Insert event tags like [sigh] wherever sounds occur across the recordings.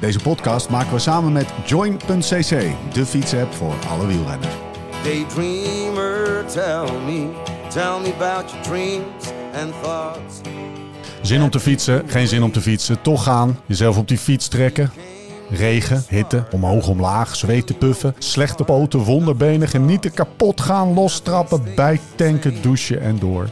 Deze podcast maken we samen met Join.cc, de fietsapp voor alle wielrenners. Daydreamer, tell me, tell me about your dreams and thoughts. Zin om te fietsen, geen zin om te fietsen, toch gaan, jezelf op die fiets trekken. Regen, hitte, omhoog, omlaag, zweten, puffen, slechte poten, wonderbenen, genieten, kapot gaan, lostrappen, bijtanken, douchen en door.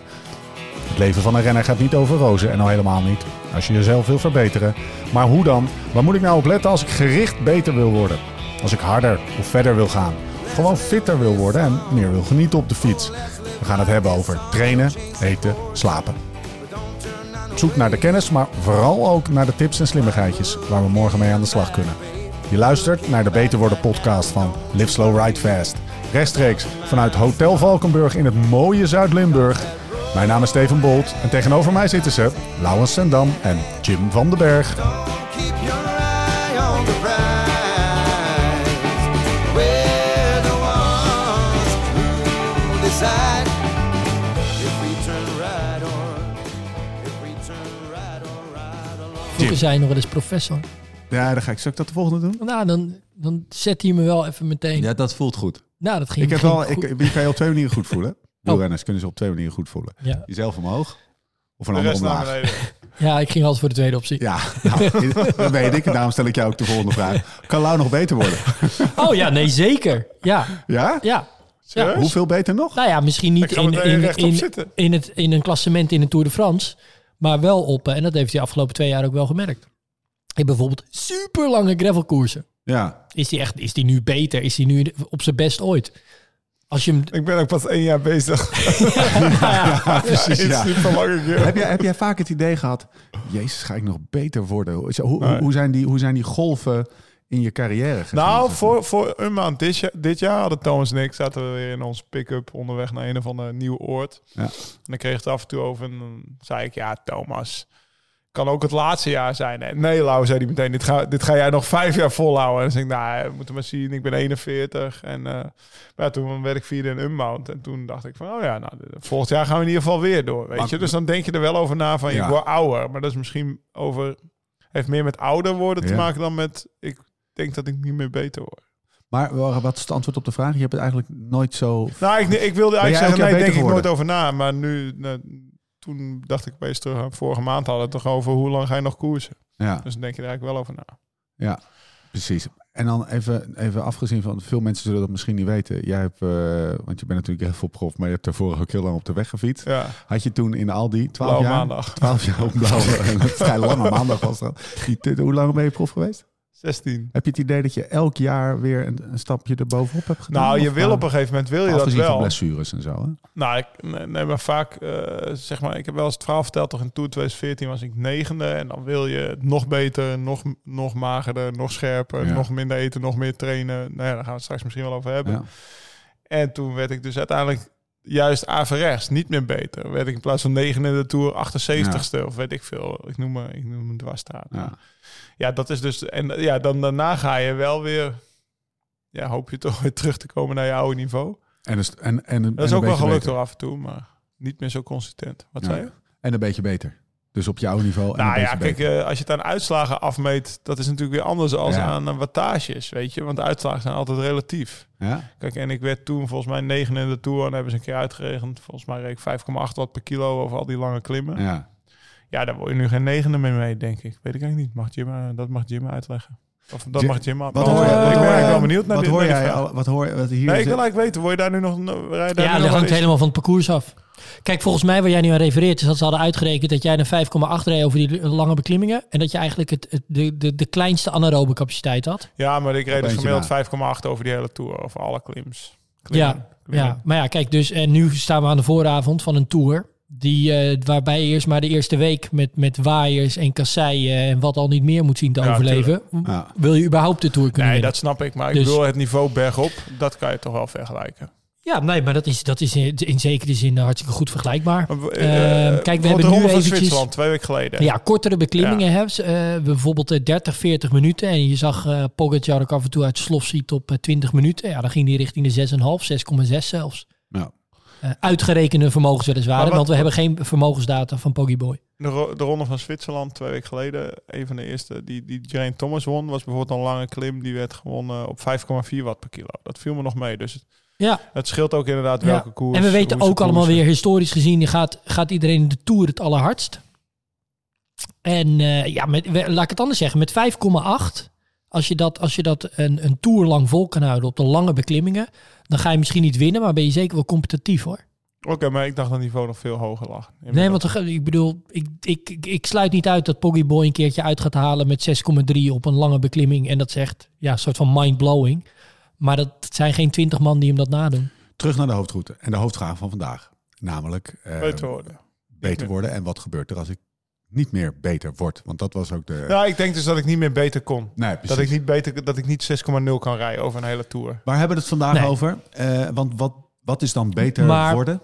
Het leven van een renner gaat niet over rozen en al helemaal niet als je jezelf wil verbeteren. Maar hoe dan? Waar moet ik nou op letten als ik gericht beter wil worden? Als ik harder of verder wil gaan? Gewoon fitter wil worden en meer wil genieten op de fiets. We gaan het hebben over trainen, eten, slapen. Zoek naar de kennis, maar vooral ook naar de tips en slimmigheidjes waar we morgen mee aan de slag kunnen. Je luistert naar de Beter Worden podcast van Live Slow Ride Fast. Rechtstreeks vanuit Hotel Valkenburg in het mooie Zuid-Limburg. Mijn naam is Steven Bolt en tegenover mij zitten ze Laurens Sendam en Jim van den Berg. Vroeger zei je nog wel eens professor. Ja, dan ga ik. Zal ik dat de volgende doen? Nou, dan, dan zet hij me wel even meteen. Ja, dat voelt goed. Nou, dat ging Ik heb ging wel, goed. ik, je kan je op twee manieren goed voelen. Wielrenners kunnen ze op twee manieren goed voelen. ja. Jezelf omhoog of een De ander omlaag. [laughs] ja, ik ging altijd voor de tweede optie. Ja, nou, [laughs] dat weet ik. En daarom stel ik jou ook de volgende vraag. Kan Lau nog beter worden? [laughs] Oh ja, nee, zeker. Ja, Ja? ja. Serieus? Hoeveel beter nog? Nou ja, misschien niet in, in, in, in, het, in een klassement in de Tour de France. Maar wel op, eh, en dat heeft hij de afgelopen twee jaar ook wel gemerkt. Ik heb bijvoorbeeld super lange gravelkoersen. Ja. Is die, echt, is die nu beter? Is die nu op zijn best ooit? Als je hem... Ik ben ook pas één jaar bezig. [laughs] Ja, precies. Het is Ja. super lang. Heb, jij, heb jij vaak het idee gehad, Jezus, ga ik nog beter worden? Hoe, hoe, Nee. hoe, zijn, die, hoe zijn die golven in je carrière gegaan? Nou, voor, voor een maand dit jaar, dit jaar hadden Thomas en ik zaten we weer in ons pick-up onderweg naar een of ander nieuw oord. Ja. En dan kreeg het af en toe over en dan zei ik, ja Thomas, kan ook het laatste jaar zijn. En nee, Lau, zei hij meteen, dit ga, dit ga jij nog vijf jaar volhouden. En dan zei ik, nou, we moeten maar zien, ik ben 41. En eh, maar ja, toen werd ik vierde in Unbound. En toen dacht ik van, oh ja, nou, volgend jaar gaan we in ieder geval weer door, weet Maar- je. Dus dan denk je er wel over na van, Ja. ik word ouder. Maar dat is misschien over, heeft meer met ouder worden te maken dan met, ik denk dat ik niet meer beter word. Maar wa- wat is het antwoord op de vraag? Je hebt het eigenlijk nooit zo... Nou, ik, ik wilde eigenlijk zeggen, nee, denk ik nooit over na. Maar nu, nou, toen dacht ik opeens terug aan vorige maand hadden we het toch over hoe lang ga je nog koersen. Ja, Dus dan denk je er eigenlijk wel over na. ja, precies. En dan even, even afgezien van, veel mensen zullen dat misschien niet weten. Jij hebt, eh, want je bent natuurlijk echt prof, maar je hebt daarvoor ook heel lang op de weg gefietst. Ja, Had je toen in Aldi 12 blauwe jaar? maandag. 12 jaar op blauwe, [laughs] een vrij lange maandag was dat. Die- Hoe lang ben je prof geweest? 16. Heb je het idee dat je elk jaar weer een, een stapje erbovenop hebt gedaan? Nou, je wil eh, op een gegeven moment wil je dat Afgezien van wel. blessures en zo. Hè? Nou, ik nee, maar vaak, eh, zeg maar, ik heb wel eens het verhaal verteld, toch in Tour 2014 was ik negende. En dan wil je het nog beter, nog, nog magerder, nog scherper, Ja. nog minder eten, nog meer trainen. Nou ja, daar gaan we het straks misschien wel over hebben. Ja. En toen werd ik dus uiteindelijk juist averechts, niet meer beter. Werd ik in plaats van 9 in de Tour 78ste of weet ik veel. Ik noem me, ik noem me dwarsstraat. Ja. Ja, dat is dus... En ja, dan daarna ga je wel weer... Ja, hoop je toch [laughs] weer terug te komen naar je oude niveau. En, dus, en, en, Dat is ook wel gelukt hoor af en toe, maar niet meer zo consistent. Wat Ja. zei je? En een beetje beter. Dus op jouw niveau. En Nou ja, kijk, eh, als je het aan uitslagen afmeet, dat is natuurlijk weer anders als Ja. aan eh, wattages, weet je. Want uitslagen zijn altijd relatief. ja? Kijk, en ik werd toen volgens mij 9 in de Tour en hebben ze een keer uitgeregend. Volgens mij reed ik 5,8 watt per kilo over al die lange klimmen. Ja, ja. daar word je nu geen negende meer mee, denk ik. Weet ik eigenlijk niet. Mag Jim, eh, dat mag Jim uitleggen. Of dat mag Jim aan. Wat Oh, hoor je? ik wat ben je- wel benieuwd naar Wat dit- hoor jij? Al, wat hoor wat hier Nee, ik wil eigenlijk weten, word je daar nu nog... rij je daar Ja, nu dat nog hangt eens? helemaal van het parcours af. Kijk, volgens mij waar jij nu aan refereert... is dat ze hadden uitgerekend dat jij een 5,8 reed over die lange beklimmingen... en dat je eigenlijk het, het- de, de, de kleinste anaerobe capaciteit had. Ja, maar ik reed dus gemiddeld na. 5,8 over die hele Tour. Over alle klims. Klimmen. Ja, Klimmen. Ja, maar ja, kijk, dus en nu staan we aan de vooravond van een tour. Die, eh, waarbij je eerst maar de eerste week met, met waaiers en kasseien en wat al niet meer moet zien te Ja, overleven. Ja. Wil je überhaupt de tour kunnen Nee, winnen? dat snap ik. Maar ik Dus- bedoel, het niveau bergop, dat kan je toch wel vergelijken. Ja, nee, maar dat is, dat is in, in zekere zin hartstikke goed vergelijkbaar. Eh, Ehm, eh, kijk, we hebben de nu van eventjes- Zwitserland, twee weken geleden. Ja, kortere beklimmingen hebben ze. Eh, bijvoorbeeld eh, 30, 40 minuten. En je zag eh Pogacar ook af en toe uit slof ziet op eh, 20 minuten. Ja, dan ging die richting de 6,5, 6,6 zelfs. Ja. Eh, uitgerekende vermogens weliswaar, wat- want we hebben geen vermogensdata van Poggyboy. De, ro- de ronde van Zwitserland twee weken geleden, een van de eerste die, die Geraint Thomas won, was bijvoorbeeld een lange klim. Die werd gewonnen op 5,4 watt per kilo. Dat viel me nog mee. Dus het, Ja, het scheelt ook inderdaad Ja. welke koers. en we weten ook allemaal koersen. weer historisch gezien gaat, gaat iedereen in de Tour het allerhardst. En eh, ja, met, laat ik het anders zeggen, met 5,8, als je dat, als je dat een, een Tour lang vol kan houden op de lange beklimmingen, dan ga je misschien niet winnen, maar ben je zeker wel competitief hoor. Oké, maar ik dacht dat het niveau nog veel hoger lag. Nee, want ik bedoel, ik, ik, ik, ik sluit niet uit dat Poggyboy een keertje uit gaat halen met 6,3 op een lange beklimming. En dat zegt, ja, een soort van mind-blowing. Maar dat zijn geen 20 man die hem dat nadoen. Terug naar de hoofdroute en de hoofdvraag van vandaag. Namelijk eh, Beter worden. beter worden. En wat gebeurt er als ik niet meer beter word? Want dat was ook de... Ja, ik denk dus dat ik niet meer beter kon. nee, precies. Dat ik niet beter, dat ik niet 6,0 kan rijden over een hele tour. Waar hebben we het vandaag Nee. over? Eh, want wat, wat is dan beter Maar- worden?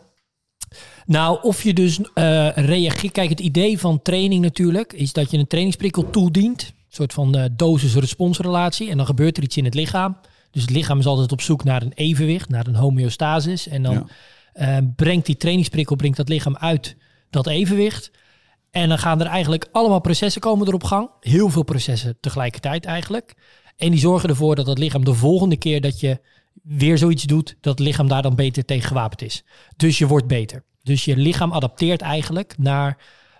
Nou, of je dus eh reageert. Kijk, het idee van training natuurlijk is dat je een trainingsprikkel toedient. Een soort van eh dosis-responsrelatie. En dan gebeurt er iets in het lichaam. Dus het lichaam is altijd op zoek naar een evenwicht, naar een homeostasis. En dan Ja. eh, brengt die trainingsprikkel brengt dat lichaam uit dat evenwicht. En dan gaan er eigenlijk allemaal processen komen er op gang. Heel veel processen tegelijkertijd eigenlijk. En die zorgen ervoor dat het lichaam de volgende keer dat je weer zoiets doet, dat het lichaam daar dan beter tegen gewapend is. Dus je wordt beter. Dus je lichaam adapteert eigenlijk naar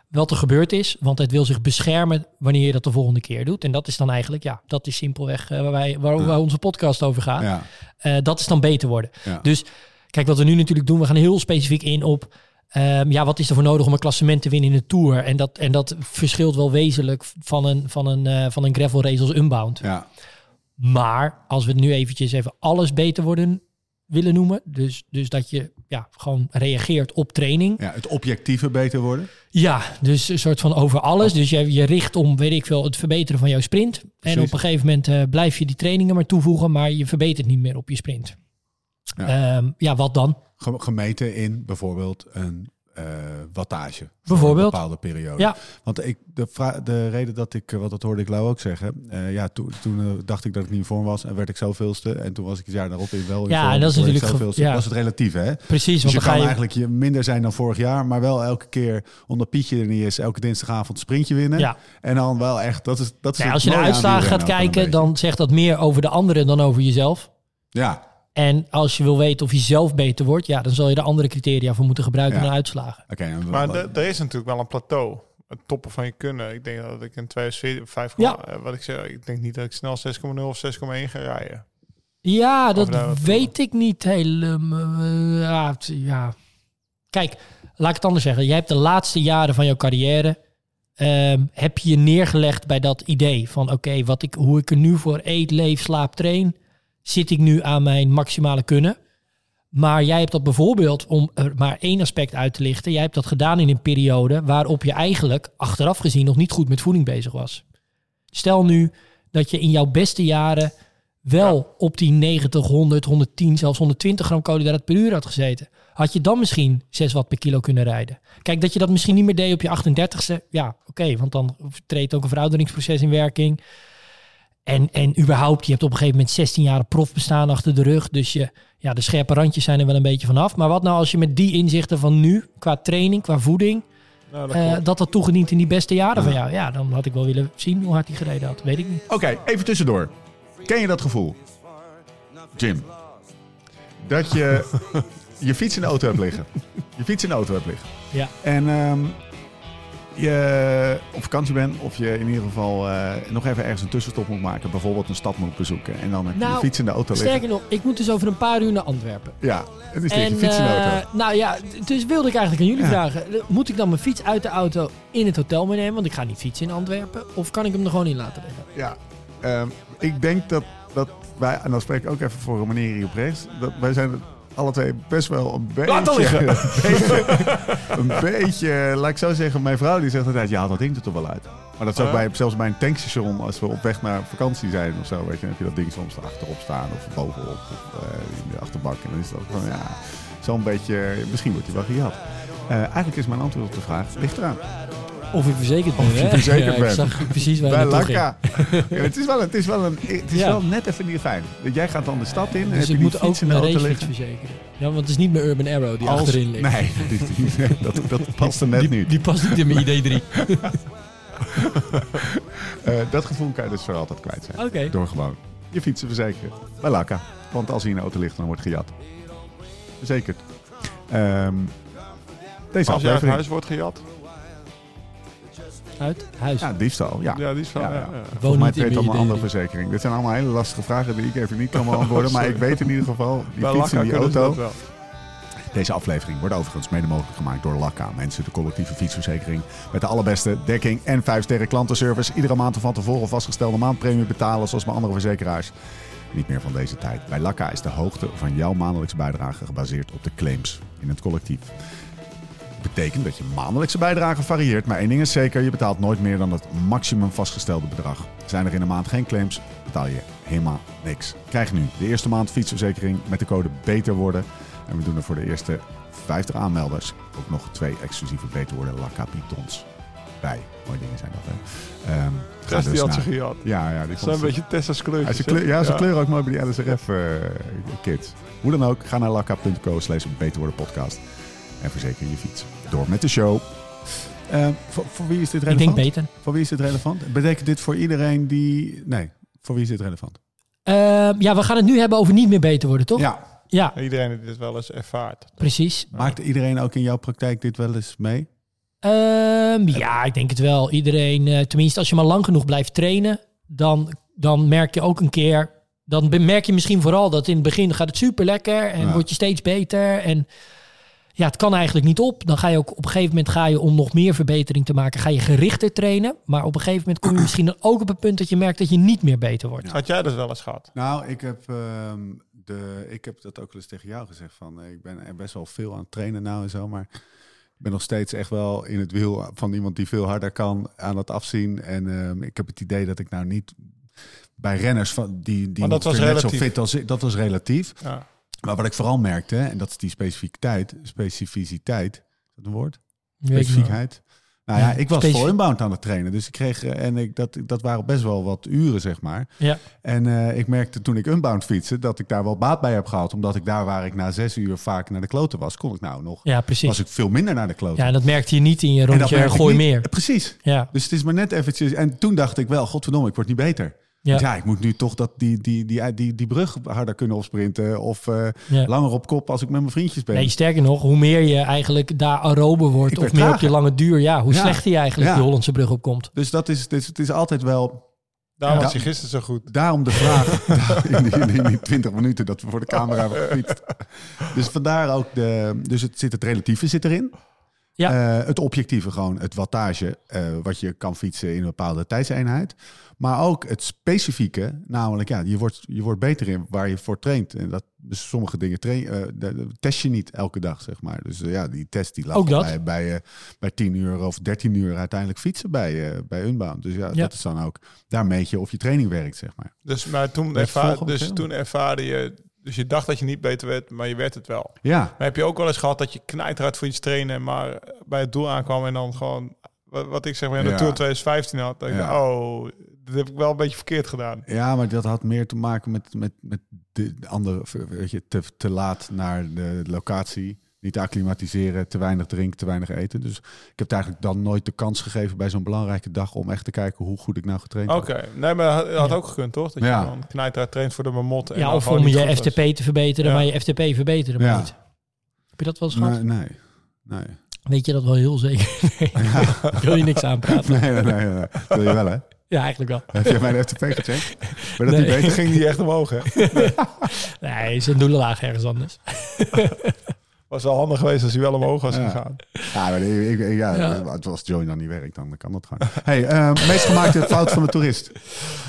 wat er gebeurd is, want het wil zich beschermen wanneer je dat de volgende keer doet. En dat is dan eigenlijk, ja, dat is simpelweg eh, waar, wij, waar, Ja. waar onze podcast over gaat. Ja, Eh, dat is dan beter worden. ja. Dus kijk, wat we nu natuurlijk doen, we gaan heel specifiek in op. ehm, ja, wat is er voor nodig om een klassement te winnen in de Tour? En dat, en dat verschilt wel wezenlijk van een, van een, eh, van een gravel race als Unbound. ja. Maar als we het nu eventjes even alles beter worden willen noemen. Dus, dus dat je ja, gewoon reageert op training. ja, het objectieve beter worden. Ja, dus een soort van over alles. Dus je, je richt om, weet ik veel, het verbeteren van jouw sprint. En op een gegeven moment eh, blijf je die trainingen maar toevoegen, maar je verbetert niet meer op je sprint. Ja. Ja, ja wat dan? Ge- Gemeten in bijvoorbeeld een eh, wattage. voor Bijvoorbeeld. Een bepaalde periode. Ja. Want ik, de, de reden dat ik, eh, wat dat hoorde ik Lau ook zeggen. eh, ja, toen, toen dacht ik dat ik niet in vorm was en werd ik zoveelste. En toen was ik het jaar daarop in wel in Ja, vorm. en dat is natuurlijk zoveelste. ja. was het relatief, hè? Precies, Dus want je kan je... eigenlijk je minder zijn dan vorig jaar, maar wel elke keer omdat Pietje er niet is, elke dinsdagavond sprintje winnen. Ja. En dan wel echt, dat is dat is Ja, het als je naar uitslagen gaat kijken, dan zegt dat meer over de anderen dan over jezelf. Ja, En als je wil weten of je zelf beter wordt, ja, dan zal je er andere criteria voor moeten gebruiken Ja. dan uitslagen. oké. en Maar er is natuurlijk wel een plateau. Het toppen van je kunnen. Ik denk dat ik in 2005, Ja. eh, wat ik zeg, ik denk niet dat ik snel 6,0 of 6,1 ga rijden. Ja, dat weet ik niet helemaal. Ja, het- ja. Kijk, laat ik het anders zeggen. Jij hebt de laatste jaren van jouw carrière... ehm, heb je je neergelegd bij dat idee van... oké, wat ik, hoe ik er nu voor eet, leef, slaap, train... zit ik nu aan mijn maximale kunnen. Maar jij hebt dat bijvoorbeeld, om er maar één aspect uit te lichten... jij hebt dat gedaan in een periode waarop je eigenlijk... achteraf gezien nog niet goed met voeding bezig was. Stel nu dat je in jouw beste jaren wel op die 90, 100, 110, zelfs 120 gram koolhydraten per uur had gezeten. Had je dan misschien 6 watt per kilo kunnen rijden? Kijk, dat je dat misschien niet meer deed op je 38ste. Ja, oké, want dan treedt ook een verouderingsproces in werking. En, en überhaupt, je hebt op een gegeven moment 16 jaar profbestaan achter de rug. Dus je, ja, de scherpe randjes zijn er wel een beetje vanaf. Maar wat nou als je met die inzichten van nu, qua training, qua voeding, Nou, dat eh, dat dat toegediend in die beste jaren van jou? Ja, dan had ik wel willen zien hoe hard hij gereden had. Weet ik niet. Oké, even tussendoor. Ken je dat gevoel, Jim? Dat je [laughs] je fiets in de auto hebt liggen. Je fiets in de auto hebt liggen. Ja. En ehm, je op vakantie bent of je in ieder geval eh, nog even ergens een tussenstop moet maken. Bijvoorbeeld een stad moet bezoeken. En dan heb je Nou, fiets in de auto liggen. Sterker nog, ik moet dus over een paar uur naar Antwerpen. Ja, en dus ligt je En, fiets in de eh, auto. nou ja, dus wilde ik eigenlijk aan jullie Ja. vragen. Moet ik dan mijn fiets uit de auto in het hotel meenemen? Want ik ga niet fietsen in Antwerpen. Of kan ik hem er gewoon in laten liggen? Ja, ehm, ik denk dat, dat wij, en dan spreek ik ook even voor een meneer hier op rechts, dat wij zijn alle twee best wel een beetje... Laat liggen. [laughs] Een beetje, een beetje, laat ik zo zeggen, mijn vrouw die zegt altijd, ja, dat ding er toch wel uit. Maar dat is ook Ja. bij, zelfs bij een tankstation, als we op weg naar vakantie zijn of zo, weet je, dan heb je dat ding soms achterop staan of bovenop of eh, in de achterbak. En dan is ook van, ja, zo'n beetje, misschien wordt hij wel gejat. Eh, eigenlijk is mijn antwoord op de vraag, ligt eraan. Of je verzekerd bent. Of je hè? verzekerd ja, Ik bent. zag precies waar je Bij. Lakka. Ja, het is wel, het is wel, een, het is Ja. wel net even niet fijn. Jij gaat dan de stad in en Dus heb je ik moet ook fiets in de mijn auto racefiets liggen. verzekeren. Ja, want het is niet meer Urban Arrow die Als- achterin ligt. Nee, [laughs] die- die- dat, dat past er net die, niet. die past niet in mijn ID3. [laughs] Eh, dat gevoel kan je dus voor altijd kwijt zijn. Door gewoon je fiets te verzekeren. Bij Lakka. Want als hij in de auto ligt, dan wordt gejat. Verzekerd. Ehm, deze Als jij uit huis wordt gejat. Uit huis. Ja, diefstal. Ja. Ja, die is van... Ja, Ja, ja. ja. Woon Volgens mij treedt allemaal mijn andere ID3. verzekering. Dit zijn allemaal hele lastige vragen die ik even niet kan [laughs] beantwoorden. maar ik weet in ieder geval, die Bij fiets in Lakka die auto. Deze aflevering wordt overigens mede mogelijk gemaakt door Lakka. Mensen, de collectieve fietsverzekering. Met de allerbeste dekking en 5 sterren klantenservice. Iedere maand van tevoren vastgestelde maandpremie betalen, zoals bij andere verzekeraars. Niet meer van deze tijd. Bij Lakka is de hoogte van jouw maandelijkse bijdrage gebaseerd op de claims in het collectief. Betekent dat je maandelijkse bijdrage varieert, maar één ding is zeker: je betaalt nooit meer dan het maximum vastgestelde bedrag. Zijn er in een maand geen claims, betaal je helemaal niks. Krijg nu de eerste maand fietsverzekering met de code BETER worden. En we doen er voor de eerste 50 aanmelders ook nog twee exclusieve Beter worden Lakka Pitons bij. Mooie dingen zijn dat, hè? Ga Rest die had ze gejat. Ja, ja, die zijn een beetje Tessa's ja, ze kleur, ja, ze kleuren ook mooi bij die LSRF-kids. Hoe dan ook, ga naar lakka.co slash beter worden podcast. En verzeker je fiets. Door met de show. Eh, voor, voor wie is dit Ik relevant? denk beter. Voor wie is dit relevant? Betekent dit voor iedereen die... Nee, voor wie is dit relevant? Ehm, ja, we gaan het nu hebben over niet meer beter worden, toch? Ja. Ja, Iedereen die dit wel eens ervaart. precies. Maakt iedereen ook in jouw praktijk dit wel eens mee? Ehm, ja, ik denk het wel. Iedereen, eh, tenminste als je maar lang genoeg blijft trainen, dan, dan merk je ook een keer... Dan merk je misschien vooral dat in het begin gaat het super lekker en Ja. word je steeds beter. En ja, het kan eigenlijk niet op. Dan ga je ook op een gegeven moment ga je om nog meer verbetering te maken, ga je gerichter trainen. Maar op een gegeven moment kom je misschien dan ook op het punt dat je merkt dat je niet meer beter wordt. Had jij dat wel eens gehad? Nou, ik heb, ehm, de, ik heb dat ook wel eens tegen jou gezegd. Van, eh, ik ben er best wel veel aan het trainen nou en zo. Maar ik ben nog steeds echt wel in het wiel van iemand die veel harder kan aan het afzien. En ehm, ik heb het idee dat ik nou niet bij renners van die, die Maar dat was ongeveer net zo fit als ik. Dat was relatief. Ja. Maar wat ik vooral merkte, en dat is die specificiteit, specificiteit, is dat een woord? Specifiekheid. Nou ja, ik was specif- voor inbound aan het trainen. Dus ik kreeg, eh, en ik, dat, dat waren best wel wat uren, zeg maar. Ja. En eh, ik merkte toen ik unbound fietste, dat ik daar wel baat bij heb gehad. Omdat ik daar waar ik na zes uur vaak naar de kloten was, kon ik nou nog, ja, precies. was ik veel minder naar de kloten. Ja, en dat merkte je niet in je rondje gooi meer. Precies. Ja, Dus het is maar net eventjes. En toen dacht ik wel, godverdomme, ik word niet beter. Ja, Ja, ja ik moet nu toch dat die, die, die, die, die brug harder kunnen opsprinten. Of eh, ja. langer op kop als ik met mijn vriendjes ben. Nee, sterker nog, hoe meer je eigenlijk daar aerober wordt of meer op je lange duur, ja, hoe Ja. slechter je eigenlijk Ja. die Hollandse brug opkomt. Dus dat is, dus het is altijd wel Daarom Ja. was je gisteren zo goed. Daarom de vraag [laughs] in, die, in die- in die 20 minuten dat we voor de camera hebben gefietst. [laughs] Dus vandaar ook de. Dus het zit het relatieve zit erin. Ja. Eh, het objectieve gewoon, het wattage, eh, wat je kan fietsen in een bepaalde tijdseenheid. Maar ook het specifieke, namelijk ja, je wordt, je wordt beter in waar je voor traint. En dat dus sommige dingen train, eh, de- de- test je niet elke dag, zeg maar. Dus ja, die test die lag dat. bij, bij, bij 10 uur of 13 uur uiteindelijk fietsen bij, eh, bij Unbound. Dus ja, Ja. dat is dan ook, daar meet je of je training werkt, zeg maar. Dus, maar toen, ervaar, dus toen ervaarde je... Dus je dacht dat je niet beter werd, maar je werd het wel. Ja, Maar heb je ook wel eens gehad dat je knijterhard voor iets trainen... maar bij het doel aankwam en dan gewoon... Wat, wat ik zeg maar in de Ja. Tour 2015 had. Dat Ja. oh, dat heb ik wel een beetje verkeerd gedaan. Ja, maar dat had meer te maken met, met, met de andere, weet je, te, te laat naar de locatie. Niet acclimatiseren, te weinig drinken, te weinig eten. Dus ik heb het eigenlijk dan nooit de kans gegeven bij zo'n belangrijke dag om echt te kijken hoe goed ik nou getraind Oké, heb. nee, maar dat had Ja. ook gekund, toch? Dat Ja. je dan knijterhard traint voor de mamot. en Ja, of om je was. FTP te verbeteren, Ja. maar je FTP verbeteren maar Ja. niet. Heb je dat wel eens gehad? Nee, nee, nee. Weet je dat wel heel zeker? [laughs] Nee. Wil je niks aanpraten? Nee, nee, nee, nee. Dat wil je wel, hè? Ja, eigenlijk wel. Heb jij mijn FTP gecheckt? Maar dat Nee. die beter ging niet echt omhoog, hè? [laughs] Nee, zijn doelen lagen ergens anders. [laughs] Was wel handig geweest als hij wel omhoog was gegaan. Ja, maar ik, ja, Ja. als Join dan niet werkt, dan kan dat gewoon. Hey, eh, meest gemaakte fout van de toerist.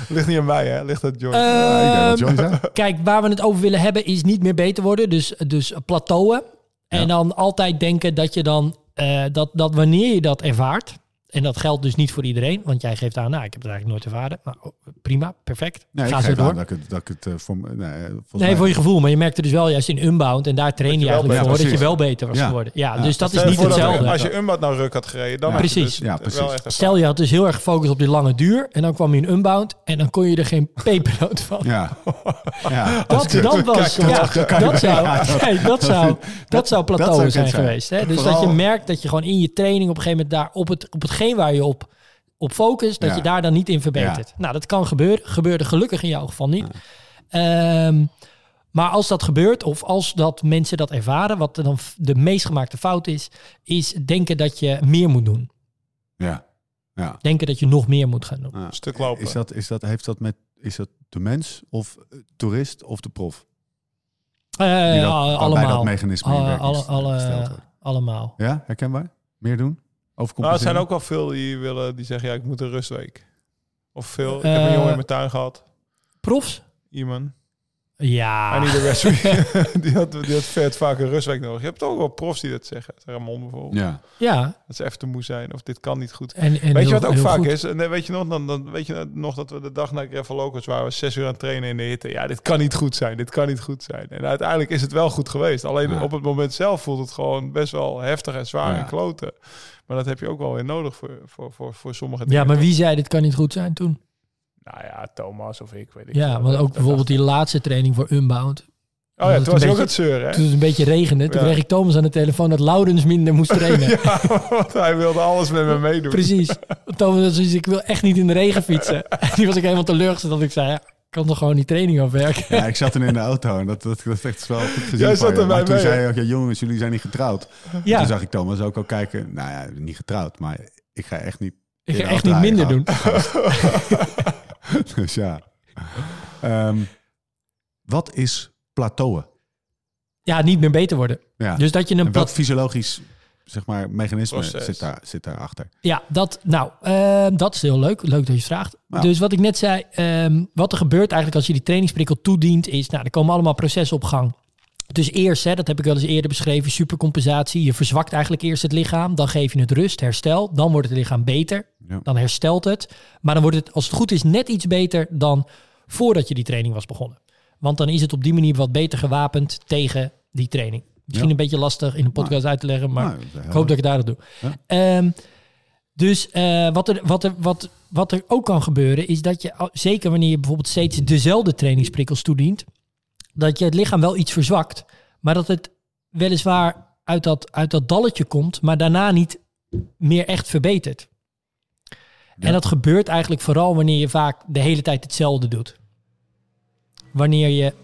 Ligt niet aan mij, hè? Ligt aan Joy. Ja, ik denk dat Join zei. Kijk, waar we het over willen hebben is niet meer beter worden. Dus, dus plateauen. En Ja. dan altijd denken dat je dan, eh, dat, dat wanneer je dat ervaart, En dat geldt dus niet voor iedereen, want jij geeft aan, nou, ik heb het eigenlijk nooit ervaren. Nou, prima, perfect. Nee, Ga zo geef door. aan dat ik het, dat ik het eh, voor, nee, volgens Nee, mij- voor je gevoel. Maar je merkte dus wel juist in Unbound. En daar train je, eigenlijk voor. Ja, dat je wel beter was Ja. geworden. Ja, Ja. dus dat is Stel niet hetzelfde. Als je Unbound nou ruk had gereden, dan Ja. had je Precies. dus Ja, wel precies. echt. Stel je had dus heel erg gefocust op die lange duur. En dan kwam je in Unbound. En dan kon je er geen [laughs] pepernoot van. Ja. ja. Dat, dat was, dat zou, dat zou, dat zou plateau zijn geweest. Hè? Dus dat je merkt dat je gewoon in je training op een gegeven moment daar op, het, op hetgeen waar je op, op focust, dat Ja. je daar dan niet in verbetert. Nou, dat kan gebeuren. Gebeurde gelukkig in jouw geval niet. Ehm, maar als dat gebeurt, of als dat mensen dat ervaren, wat dan de meest gemaakte fout is, is denken dat je meer moet doen. Ja. Ja. Denken dat je nog meer moet gaan doen. Ja. stuk lopen. Is dat, is dat, heeft dat met, is dat de mens of eh, toerist of de prof? Eh, dat- allemaal. dat mechanisme Alle- alle- allemaal. Ja, herkenbaar? Meer doen? Nou, er zijn ook wel veel die willen, die zeggen, ja, ik moet een rustweek. Of veel. Ik heb een Eh, jongen in mijn tuin gehad. Profs? Iemand. Ja. En niet de [laughs] [laughs] die, had, die had vet vaak een rustweek nodig. Je hebt ook wel profs die dat zeggen. Ramon bijvoorbeeld. Ja. Ja. Dat ze even te moe zijn. Of dit kan niet goed. En, en weet heel- je wat ook vaak goed. is? En, eh, weet je nog, dan, dan weet je nog dat we de dag na Gravel Locals waren we zes uur aan het trainen in de hitte. Ja, dit kan niet goed zijn. Dit kan niet goed zijn. En uiteindelijk is het wel goed geweest. Alleen Ja. op het moment zelf voelt het gewoon best wel heftig en zwaar Ja. en kloten. Maar dat heb je ook wel weer nodig voor, voor, voor, voor sommige dingen. Ja, maar wie zei dit kan niet goed zijn toen? Nou ja, Thomas of ik, weet ik Ja, want ook bijvoorbeeld die laatste training voor Unbound. Oh ja, toen was ook het zeuren, hè? Toen het een beetje regende, toen Ja. kreeg ik Thomas aan de telefoon dat Laurens minder moest trainen. [laughs] Ja, want hij wilde alles met me meedoen. Precies. [laughs] Thomas zoiets, ik wil echt niet in de regen fietsen. [laughs] En die was ik helemaal teleurgesteld dat ik zei, ja, ik kan toch gewoon die training afwerken. Ja, ik zat toen in de auto en dat, dat, dat is echt wel goed gezien Jij zat erbij Maar toen mee, zei je ook, ja, jongens, jullie zijn niet getrouwd. Ja, Toen zag ik Thomas ook al kijken, nou ja, niet getrouwd, maar ik ga echt niet... ik ga echt niet minder gaan. doen. [laughs] dus ja. Ehm, wat is plateauen? Ja, niet meer beter worden. Ja. Dus dat je een en welk plat... fysiologisch zeg maar, mechanisme Proces. zit, daar, zit daarachter? Ja, dat, nou, ehm, dat is heel leuk. Leuk dat je het vraagt. Ja. Dus wat ik net zei, ehm, wat er gebeurt eigenlijk als je die trainingsprikkel toedient, is, nou, er komen allemaal processen op gang. Dus eerst, hè, dat heb ik wel eens eerder beschreven, supercompensatie. Je verzwakt eigenlijk eerst het lichaam, dan geef je het rust, herstel. Dan wordt het lichaam beter, Ja. dan herstelt het. Maar dan wordt het, als het goed is, net iets beter dan voordat je die training was begonnen. Want dan is het op die manier wat beter gewapend tegen die training. Misschien Ja. een beetje lastig in een podcast uit te leggen, maar Nou, dat ik hoop dat ik het daar doe. Ja. Ehm, dus eh, wat, er, wat, er, wat, wat er ook kan gebeuren, is dat je, zeker wanneer je bijvoorbeeld steeds dezelfde trainingsprikkels toedient, dat je het lichaam wel iets verzwakt, maar dat het weliswaar uit dat, uit dat dalletje komt, maar daarna niet meer echt verbetert. En dat gebeurt eigenlijk vooral wanneer je vaak de hele tijd hetzelfde doet. Wanneer je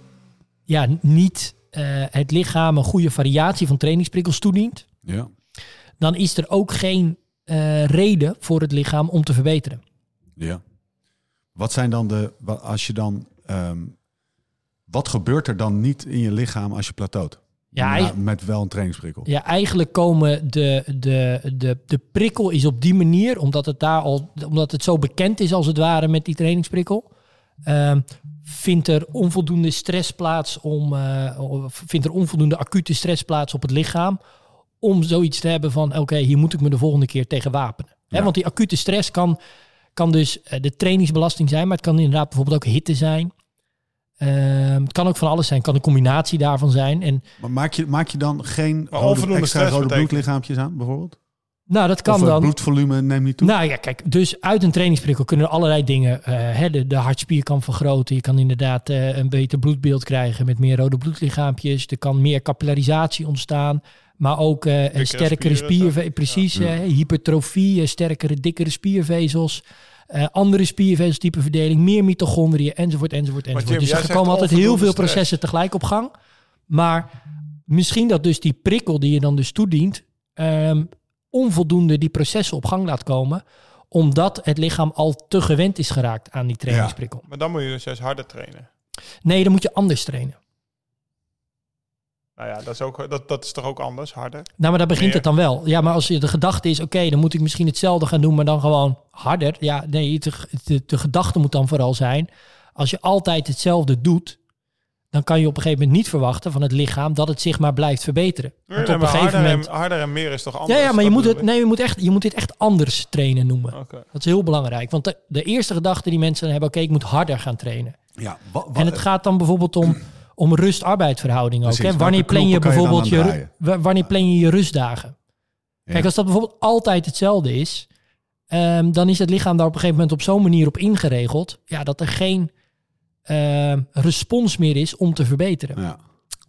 ja, niet eh, het lichaam een goede variatie van trainingsprikkels toedient, Ja. dan is er ook geen eh, reden voor het lichaam om te verbeteren. Ja. Wat zijn dan de, als je dan, ehm, wat gebeurt er dan niet in je lichaam als je plateaut? Ja, met wel een trainingsprikkel. Ja, eigenlijk komen de, de, de, de prikkel is op die manier, omdat het daar al, omdat het zo bekend is als het ware met die trainingsprikkel, ehm, vindt er onvoldoende stress plaats om, eh, vindt er onvoldoende acute stress plaats op het lichaam om zoiets te hebben van, oké, hier moet ik me de volgende keer tegen wapenen. Want die acute stress kan, kan dus eh, de trainingsbelasting zijn, maar het kan inderdaad bijvoorbeeld ook hitte zijn. Ehm, het kan ook van alles zijn, het kan een combinatie daarvan zijn. En Maar maak je, maak je dan geen rode, extra stress rode betekent- bloedlichaampjes aan, bijvoorbeeld? nou, dat kan of het dan. bloedvolume neemt niet toe? Nou ja, kijk, dus uit een trainingsprikkel kunnen er allerlei dingen. eh, hè, de, de hartspier kan vergroten. Je kan inderdaad eh, een beter bloedbeeld krijgen met meer rode bloedlichaampjes. Er kan meer capillarisatie ontstaan. Maar ook eh, een sterkere spiervezels. Precies, Ja. eh, hypertrofie, eh, sterkere, dikkere spiervezels. Eh, andere spiervezeltype verdeling, meer mitochondriën, enzovoort, enzovoort, enzovoort. Jim, dus er komen altijd heel veel stress. processen tegelijk op gang. Maar misschien dat dus die prikkel die je dan dus toedient, ehm, onvoldoende die processen op gang laat komen, omdat het lichaam al te gewend is geraakt aan die trainingsprikkel. Maar dan moet je dus juist harder trainen. Nee, dan moet je anders trainen. Nou ja, dat is, ook, dat, dat is toch ook anders, harder? Nou, maar daar begint Meer. het dan wel. Ja, maar als je de gedachte is, oké, dan moet ik misschien hetzelfde gaan doen, maar dan gewoon harder. Ja, nee, de, de, de gedachte moet dan vooral zijn, als je altijd hetzelfde doet, dan kan je op een gegeven moment niet verwachten van het lichaam dat het zich maar blijft verbeteren. Nee, Want nee, op een maar gegeven harder, moment. en, harder en meer is toch Ja, anders? ja, maar je moet, het, nee, je, moet echt, je moet dit echt anders trainen noemen. Dat is heel belangrijk. Want de, de eerste gedachte die mensen dan hebben, oké, ik moet harder gaan trainen. Ja, En het gaat dan bijvoorbeeld om, om rust-arbeidverhouding ook. Precies. Hè? Wanneer plan je bijvoorbeeld je, wanneer plan je je rustdagen? Ja. Kijk, als dat bijvoorbeeld altijd hetzelfde is, ehm, dan is het lichaam daar op een gegeven moment op zo'n manier op ingeregeld, ja, dat er geen ehm, respons meer is om te verbeteren. ja.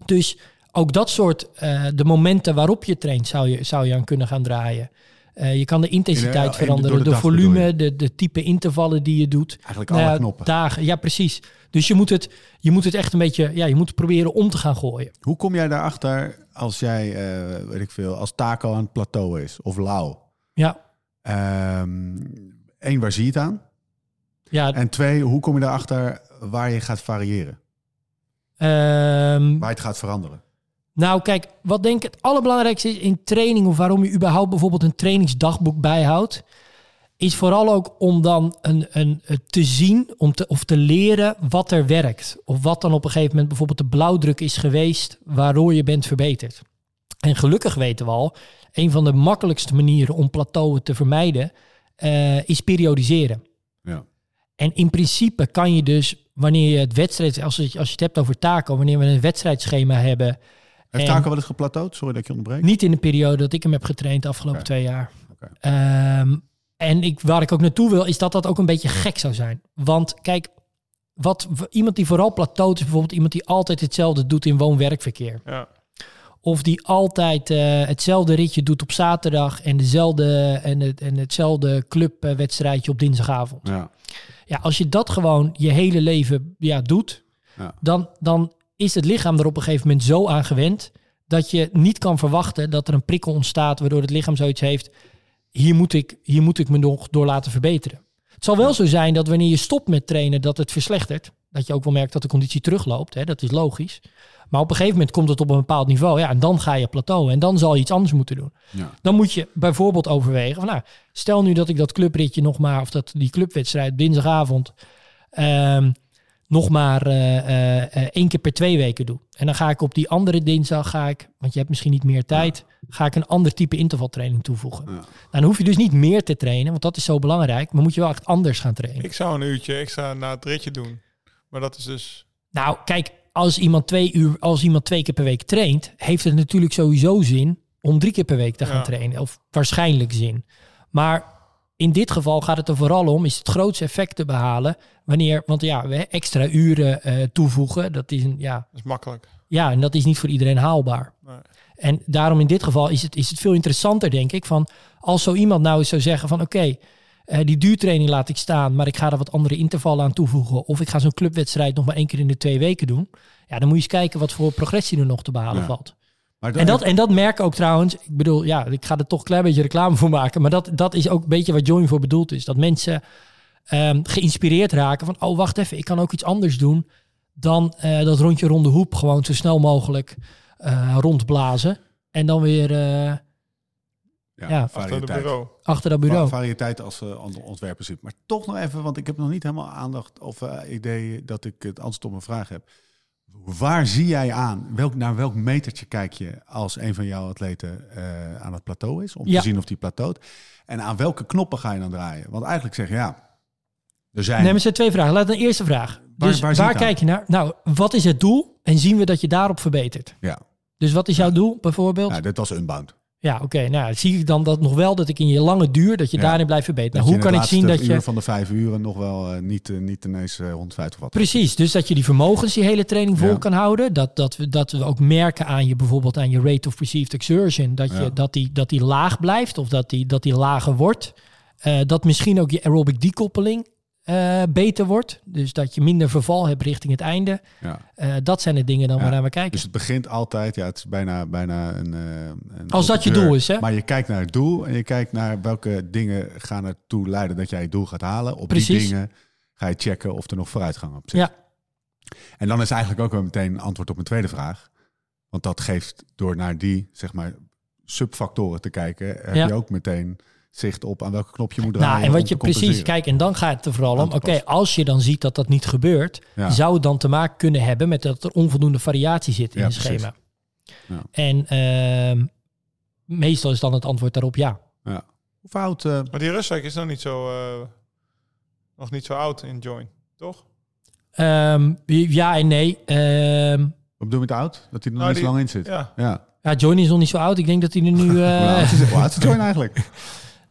Dus ook dat soort, eh, de momenten waarop je traint, zou je, zou je aan kunnen gaan draaien. Eh, je kan de intensiteit In de- in de- veranderen, de, volume, de, de type intervallen die je doet. Eigenlijk Nou alle ja, knoppen. Dagen, ja precies. Dus je moet, het, je moet het echt een beetje, ja, je moet proberen om te gaan gooien. Hoe kom jij daarachter als jij, eh, weet ik veel, als Taco aan het plateau is of Lau? Ja, Eén, waar zie je het aan? ja En twee, hoe kom je daarachter waar je gaat variëren? ehm, Waar je het gaat veranderen? Nou, kijk, wat denk ik het allerbelangrijkste is in training, of waarom je überhaupt bijvoorbeeld een trainingsdagboek bijhoudt, is vooral ook om dan een, een, eh, te zien om te, of te leren wat er werkt. Of wat dan op een gegeven moment bijvoorbeeld de blauwdruk is geweest waardoor je bent verbeterd. En gelukkig weten we al, een van de makkelijkste manieren om plateauen te vermijden, eh, is periodiseren. Ja. En in principe kan je dus, wanneer je het wedstrijd, als je, als je het hebt over taken, wanneer we een wedstrijdschema hebben, Heeft Taco wel eens geplateauwd? Sorry dat ik je onderbreek. niet in de periode dat ik hem heb getraind de afgelopen twee jaar. Oké. Ehm, en ik, waar ik ook naartoe wil, is dat dat ook een beetje gek zou zijn. Want kijk, wat, iemand die vooral plateaut is, bijvoorbeeld iemand die altijd hetzelfde doet in woon-werkverkeer. Ja. Of die altijd eh, hetzelfde ritje doet op zaterdag en, dezelfde, en, het, en hetzelfde clubwedstrijdje op dinsdagavond. Ja. Ja, als je dat gewoon je hele leven ja, doet, Ja. dan, dan is het lichaam er op een gegeven moment zo aan gewend dat je niet kan verwachten dat er een prikkel ontstaat waardoor het lichaam zoiets heeft. Hier moet ik, hier moet ik me nog door laten verbeteren. Het zal wel zo zijn dat wanneer je stopt met trainen, dat het verslechtert. Dat je ook wel merkt dat de conditie terugloopt. Hè? Dat is logisch. Maar op een gegeven moment komt het op een bepaald niveau. Ja, en dan ga je plateau. En dan zal je iets anders moeten doen. Ja. Dan moet je bijvoorbeeld overwegen. Van, nou, stel nu dat ik dat clubritje nog maar, of dat die clubwedstrijd dinsdagavond, ehm, nog maar eh, eh, eh, één keer per twee weken doe. En dan ga ik op die andere dinsdag, ga ik, want je hebt misschien niet meer tijd, ga ik een ander type intervaltraining toevoegen. Ja. Nou, dan hoef je dus niet meer te trainen, want dat is zo belangrijk. Maar moet je wel echt anders gaan trainen. Ik zou een uurtje extra na het ritje doen. Maar dat is dus... Nou, kijk, als iemand twee uur, als iemand twee keer per week traint, heeft het natuurlijk sowieso zin om drie keer per week te gaan Ja. trainen. Of waarschijnlijk zin. Maar in dit geval gaat het er vooral om, is het grootste effect te behalen wanneer, want ja, we extra uren eh, toevoegen, dat is een, ja, Dat is makkelijk. ja, en dat is niet voor iedereen haalbaar. Nee. En daarom in dit geval is het, is het veel interessanter, denk ik, van als zo iemand nou eens zou zeggen van oké, eh, die duurtraining laat ik staan, maar ik ga er wat andere intervallen aan toevoegen. Of ik ga zo'n clubwedstrijd nog maar één keer in de twee weken doen. Ja, dan moet je eens kijken wat voor progressie er nog te behalen Ja. valt. Maar En dat, en dat merk ik ook trouwens. Ik bedoel, ja, ik ga er toch een klein beetje reclame voor maken. Maar dat, dat is ook een beetje wat Join voor bedoeld is. Dat mensen ehm, geïnspireerd raken van... oh, wacht even, ik kan ook iets anders doen... dan eh, dat rondje ronde hoep gewoon zo snel mogelijk eh, rondblazen. En dan weer eh, ja, ja, Achter de variëteit. bureau. achter dat bureau. Va- Variëteit als uh, ontwerper zit. Maar toch nog even, want ik heb nog niet helemaal aandacht of idee dat ik het antwoord op mijn vraag heb. Waar zie jij aan? Welk, naar welk metertje kijk je als een van jouw atleten eh, aan het plateau is? Om Ja. te zien of die plateaut. En aan welke knoppen ga je dan draaien? Want eigenlijk zeg je ja, er zijn... Nee, maar zijn twee vragen. Laat een eerste vraag. Waar- dus waar waar, kijk je naar? Nou, wat is het doel? En zien we dat je daarop verbetert? Ja, Dus wat is jouw doel bijvoorbeeld? nou, dit was unbound. Ja, oké. Nou, zie ik dan dat nog wel dat ik in je lange duur dat je Ja. daarin blijft verbeteren. Nou, hoe kan ik zien dat je van de vijf uren nog wel eh, niet, eh, niet ineens eh, 150 watt. Precies, dus dat je die vermogens die hele training vol Ja. kan houden. Dat, dat, we, dat we ook merken aan je bijvoorbeeld aan je rate of perceived exertion. Dat, je, Ja. dat, die, dat die laag blijft of dat die, dat die lager wordt. Dat misschien ook je aerobic decoupeling eh, beter wordt. Dus dat je minder verval hebt richting het einde. Ja. Eh, dat zijn de dingen dan Ja. waarnaar we kijken. Dus het begint altijd, ja, het is bijna, bijna een, eh, een Als dat je doel is, hè? Maar je kijkt naar het doel en je kijkt naar welke dingen gaan ertoe leiden dat jij het doel gaat halen. Op die dingen ga je checken of er nog vooruitgang op zit. Ja, En dan is eigenlijk ook wel meteen een antwoord op mijn tweede vraag. Want dat geeft door naar die, zeg maar, subfactoren te kijken, heb Ja. je ook meteen zicht op aan welke knop je moet draaien. Nou, en om wat je precies, kijk, en dan gaat het er vooral om, oké, als je dan ziet dat dat niet gebeurt, Ja. zou het dan te maken kunnen hebben met dat er onvoldoende variatie zit in Ja, het schema. Ja. En ehm, meestal is dan het antwoord daarop ja. Ja. Hoe oud? eh, Maar die rustweek is nog niet zo, eh, nog niet zo oud in Join, toch? Ehm, ja en nee. Ehm, wat bedoel je met oud? Dat hij er nog Nou, niet die- zo lang in zit. Ja. Ja. ja, Johnny is nog niet zo oud. Ik denk dat hij er nu Hoe [laughs] eh, oud is, hoe oud is Join eigenlijk? [laughs]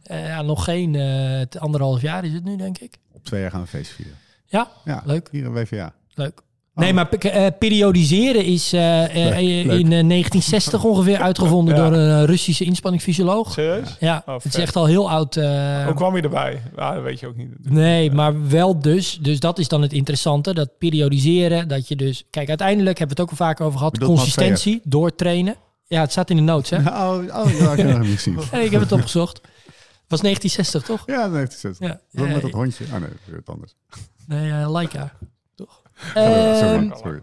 eh, ja, nog geen eh, het anderhalf jaar is het nu, denk ik. Op twee jaar gaan we feest vieren. Ja, Ja, Leuk. Hier in WVA. leuk. Nee, maar eh, periodiseren is Leuk, in leuk. eh, 1960 ongeveer [laughs] uitgevonden Ja. door een Russische inspanningsfysioloog. Serieus? Ja, Oh, het is echt al heel oud. eh, Hoe kwam je erbij? Ja, dat weet je ook niet. Nee, maar wel dus. Dus dat is dan het interessante. Dat periodiseren. Dat je dus... Kijk, uiteindelijk hebben we het ook al vaak over gehad. Bedoelt Consistentie, doortrainen. Ja, het staat in de notes, hè? [laughs] Oh, oh ik nog niet [laughs] ik heb het opgezocht. Het was 1960, toch? Ja, dat heeft hij Ja. Wat met dat hondje? Oh nee, dat is wat anders. Nee, eh, Leica. Toch? Sorry, Ehm, sorry.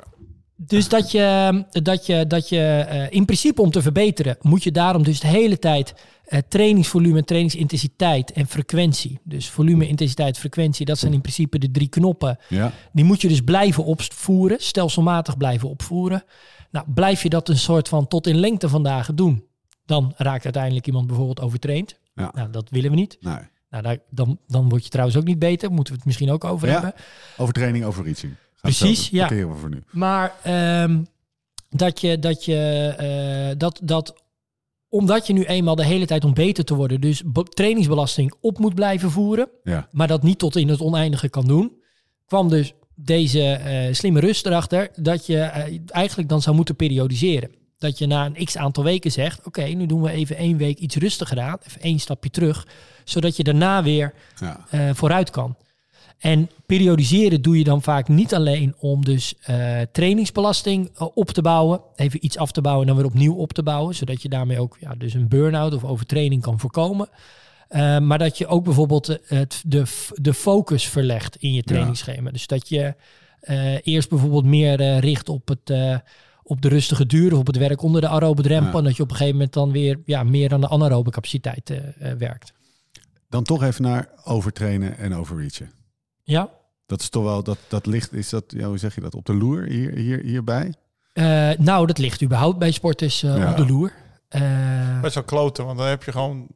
Dus dat je, dat je, dat je eh, in principe om te verbeteren, moet je daarom dus de hele tijd eh, trainingsvolume, trainingsintensiteit en frequentie. Dus volume, intensiteit, frequentie, dat zijn in principe de drie knoppen. Ja, Die moet je dus blijven opvoeren, stelselmatig blijven opvoeren. Nou, blijf je dat een soort van tot in lengte van dagen doen, dan raakt uiteindelijk iemand bijvoorbeeld overtraind. Ja. Nou, dat willen we niet. nee. Nou, daar, dan, dan word je trouwens ook niet beter. Moeten we het misschien ook over hebben. Overtraining, overreaching. Precies, ja. We voor nu. Maar ehm, dat je, dat je, eh, dat, dat, omdat je nu eenmaal de hele tijd om beter te worden, dus be- trainingsbelasting op moet blijven voeren, Ja. maar dat niet tot in het oneindige kan doen, kwam dus deze eh, slimme rust erachter dat je eh, eigenlijk dan zou moeten periodiseren. Dat je na een x aantal weken zegt, oké, nu doen we even één week iets rustiger aan, even één stapje terug, zodat je daarna weer Ja. eh, vooruit kan. En periodiseren doe je dan vaak niet alleen om dus eh, trainingsbelasting eh, op te bouwen, even iets af te bouwen en dan weer opnieuw op te bouwen, zodat je daarmee ook ja, dus een burn-out of overtraining kan voorkomen. Maar dat je ook bijvoorbeeld het, de, de focus verlegt in je trainingsschema. Dus dat je eerst bijvoorbeeld meer richt op, het, op de rustige duur of op het werk onder de aerobe drempel. Ja. En dat je op een gegeven moment dan weer ja, meer aan de anaerobe capaciteit eh, eh, werkt. Dan toch even naar overtrainen en overreachen. Ja, Dat is toch wel, dat, dat ligt, is dat, ja, hoe zeg je dat, op de loer hier, hier, hierbij? Eh, nou, dat ligt überhaupt bij sporters eh, Ja. op de loer. Eh, Best wel kloten, want dan heb je gewoon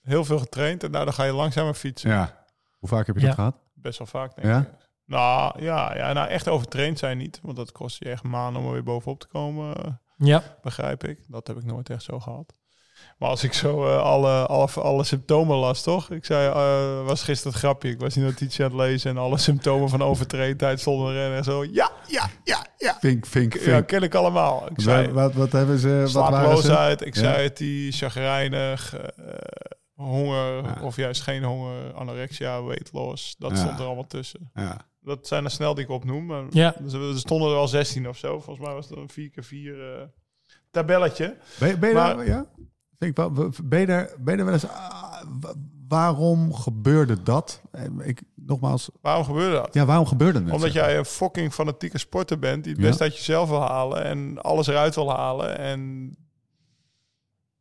heel veel getraind en nou, dan ga je langzamer fietsen. Ja. Hoe vaak heb je Ja. dat gehad? Best wel vaak, denk Ja? Ik. Nou, ja, ja, nou echt overtraind zijn niet, want dat kost je echt maanden om er weer bovenop te komen, eh, ja. begrijp ik. Dat heb ik nooit echt zo gehad. Maar als ik zo eh, alle, alle, alle symptomen las, toch? Ik zei, eh, was gisteren het grapje. Ik was die notitie aan het lezen en alle symptomen van overtraindheid stonden erin en zo. Ja, ja, ja, ja. Vink, vink, Ja, ken ik allemaal. Ik zei, wat, wat, wat hebben ze, wat waren ze? slaaploosheid, Ja. anxiety, chagrijnig, eh, honger Ja. of juist geen honger, anorexia, weight loss. Dat Ja. stond er allemaal tussen. Ja. Dat zijn er snel die ik opnoem. Maar Ja. er stonden er al 16 of zo. Volgens mij was het een 4 keer 4 eh, tabelletje. Ben, je- ben je Maar- daar, ja? Vind ik wel, ben je daar, ben je daar wel eens, ah, wa- waarom gebeurde dat? Eh, Ik, nogmaals, Waarom gebeurde dat? ja, waarom gebeurde het? Omdat jij een fucking fanatieke sporter bent die het Ja. best uit jezelf wil halen en alles eruit wil halen en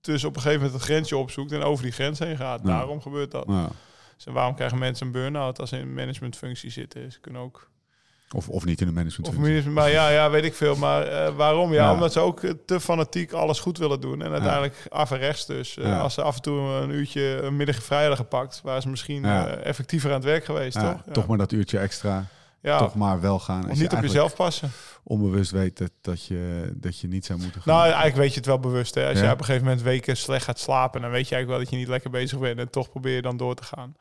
dus op een gegeven moment het grensje opzoekt en over die grens heen gaat. Ja. Daarom gebeurt dat. Ja. Dus en waarom krijgen mensen een burn-out als ze in managementfunctie zitten? Ze kunnen ook Of, of niet in de management. Of management, maar ja, ja, weet ik veel. Maar eh, waarom? Ja, Ja. omdat ze ook eh, te fanatiek alles goed willen doen. En uiteindelijk af en rechts dus. Eh. Als ze af en toe een uurtje een middag vrij hadden gepakt... waren ze misschien effectiever aan het werk geweest, ja, toch? Toch maar dat uurtje extra, ja. toch maar wel gaan. Of niet op jezelf passen. onbewust weet dat, dat, je, dat je niet zou moeten gaan. Nou, eigenlijk weet je het wel bewust. Hè? Als Ja. je op een gegeven moment weken slecht gaat slapen... dan weet je eigenlijk wel dat je niet lekker bezig bent... en toch probeer je dan door te gaan.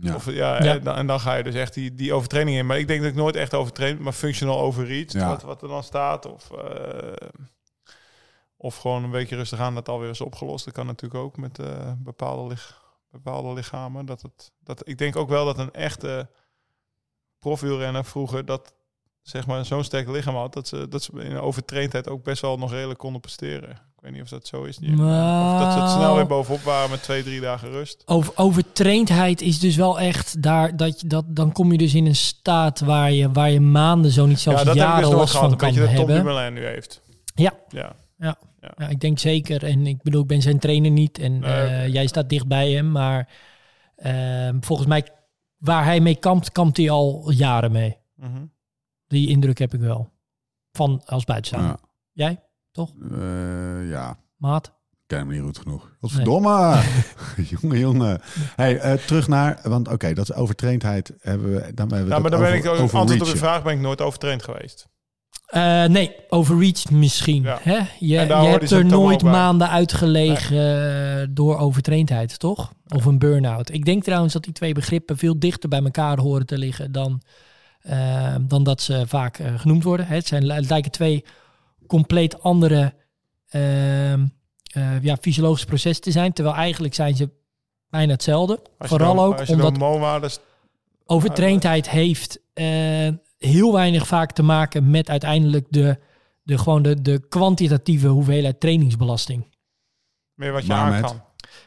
ja. Of, ja, Ja. En, dan, en dan ga je dus echt die, die overtraining in. Maar ik denk dat ik nooit echt overtraind, maar functional overreached, Ja. wat, wat er dan staat. Of, eh, of gewoon een beetje rustig aan dat alweer is opgelost. Dat kan natuurlijk ook met eh, bepaalde, lich, bepaalde lichamen. Dat het, dat, ik denk ook wel dat een echte profielrenner vroeger dat zeg maar zo'n sterk lichaam had dat ze dat ze in overtraindheid ook best wel nog redelijk konden presteren. Ik weet niet of dat zo is. Niet. Of dat ze het snel weer bovenop waren met twee, drie dagen rust. Over, overtraindheid is dus wel echt daar dat je dat dan kom je dus in een staat waar je waar je maanden zo niet zelfs ja, dat heb ik jaren dus last gehad. van Een kan beetje dat Tom hebben. Dumoulin nu heeft. Ja. Ja, Ja. Ja. Ja. ik denk zeker. En ik bedoel, ik ben zijn trainer niet. En Nee, eh, jij staat dicht bij hem. Maar ehm, volgens mij, waar hij mee kampt, kampt hij al jaren mee. Mhm. Die indruk heb ik wel. Van als buitenstaander. Ja. Jij, Eh, ja, maat? ik ken hem niet goed genoeg. Wat verdomme! jongen, [laughs] jongen. Hey, eh, terug naar, want oké, dat is overtraindheid. Hebben we, dan hebben we Ja, maar dan over, ben ik ook antwoord op reachen. vraag ben ik nooit overtraind geweest. Eh, nee, overreached misschien. Ja. Hè? Je, hebt er nooit maanden uitgelegen eh, door overtraindheid, toch? Of een burn-out. Ik denk trouwens dat die twee begrippen veel dichter bij elkaar horen te liggen dan, eh, dan dat ze vaak genoemd worden. Hè? Het, zijn, het lijken twee compleet andere ehm, eh, ja, fysiologische processen te zijn. Terwijl eigenlijk zijn ze bijna hetzelfde. Vooral dan- ook omdat Overtraindheid heeft heel weinig vaak te maken met uiteindelijk de, de, gewoon de, de kwantitatieve hoeveelheid trainingsbelasting. meer wat je Maar aan met- kan.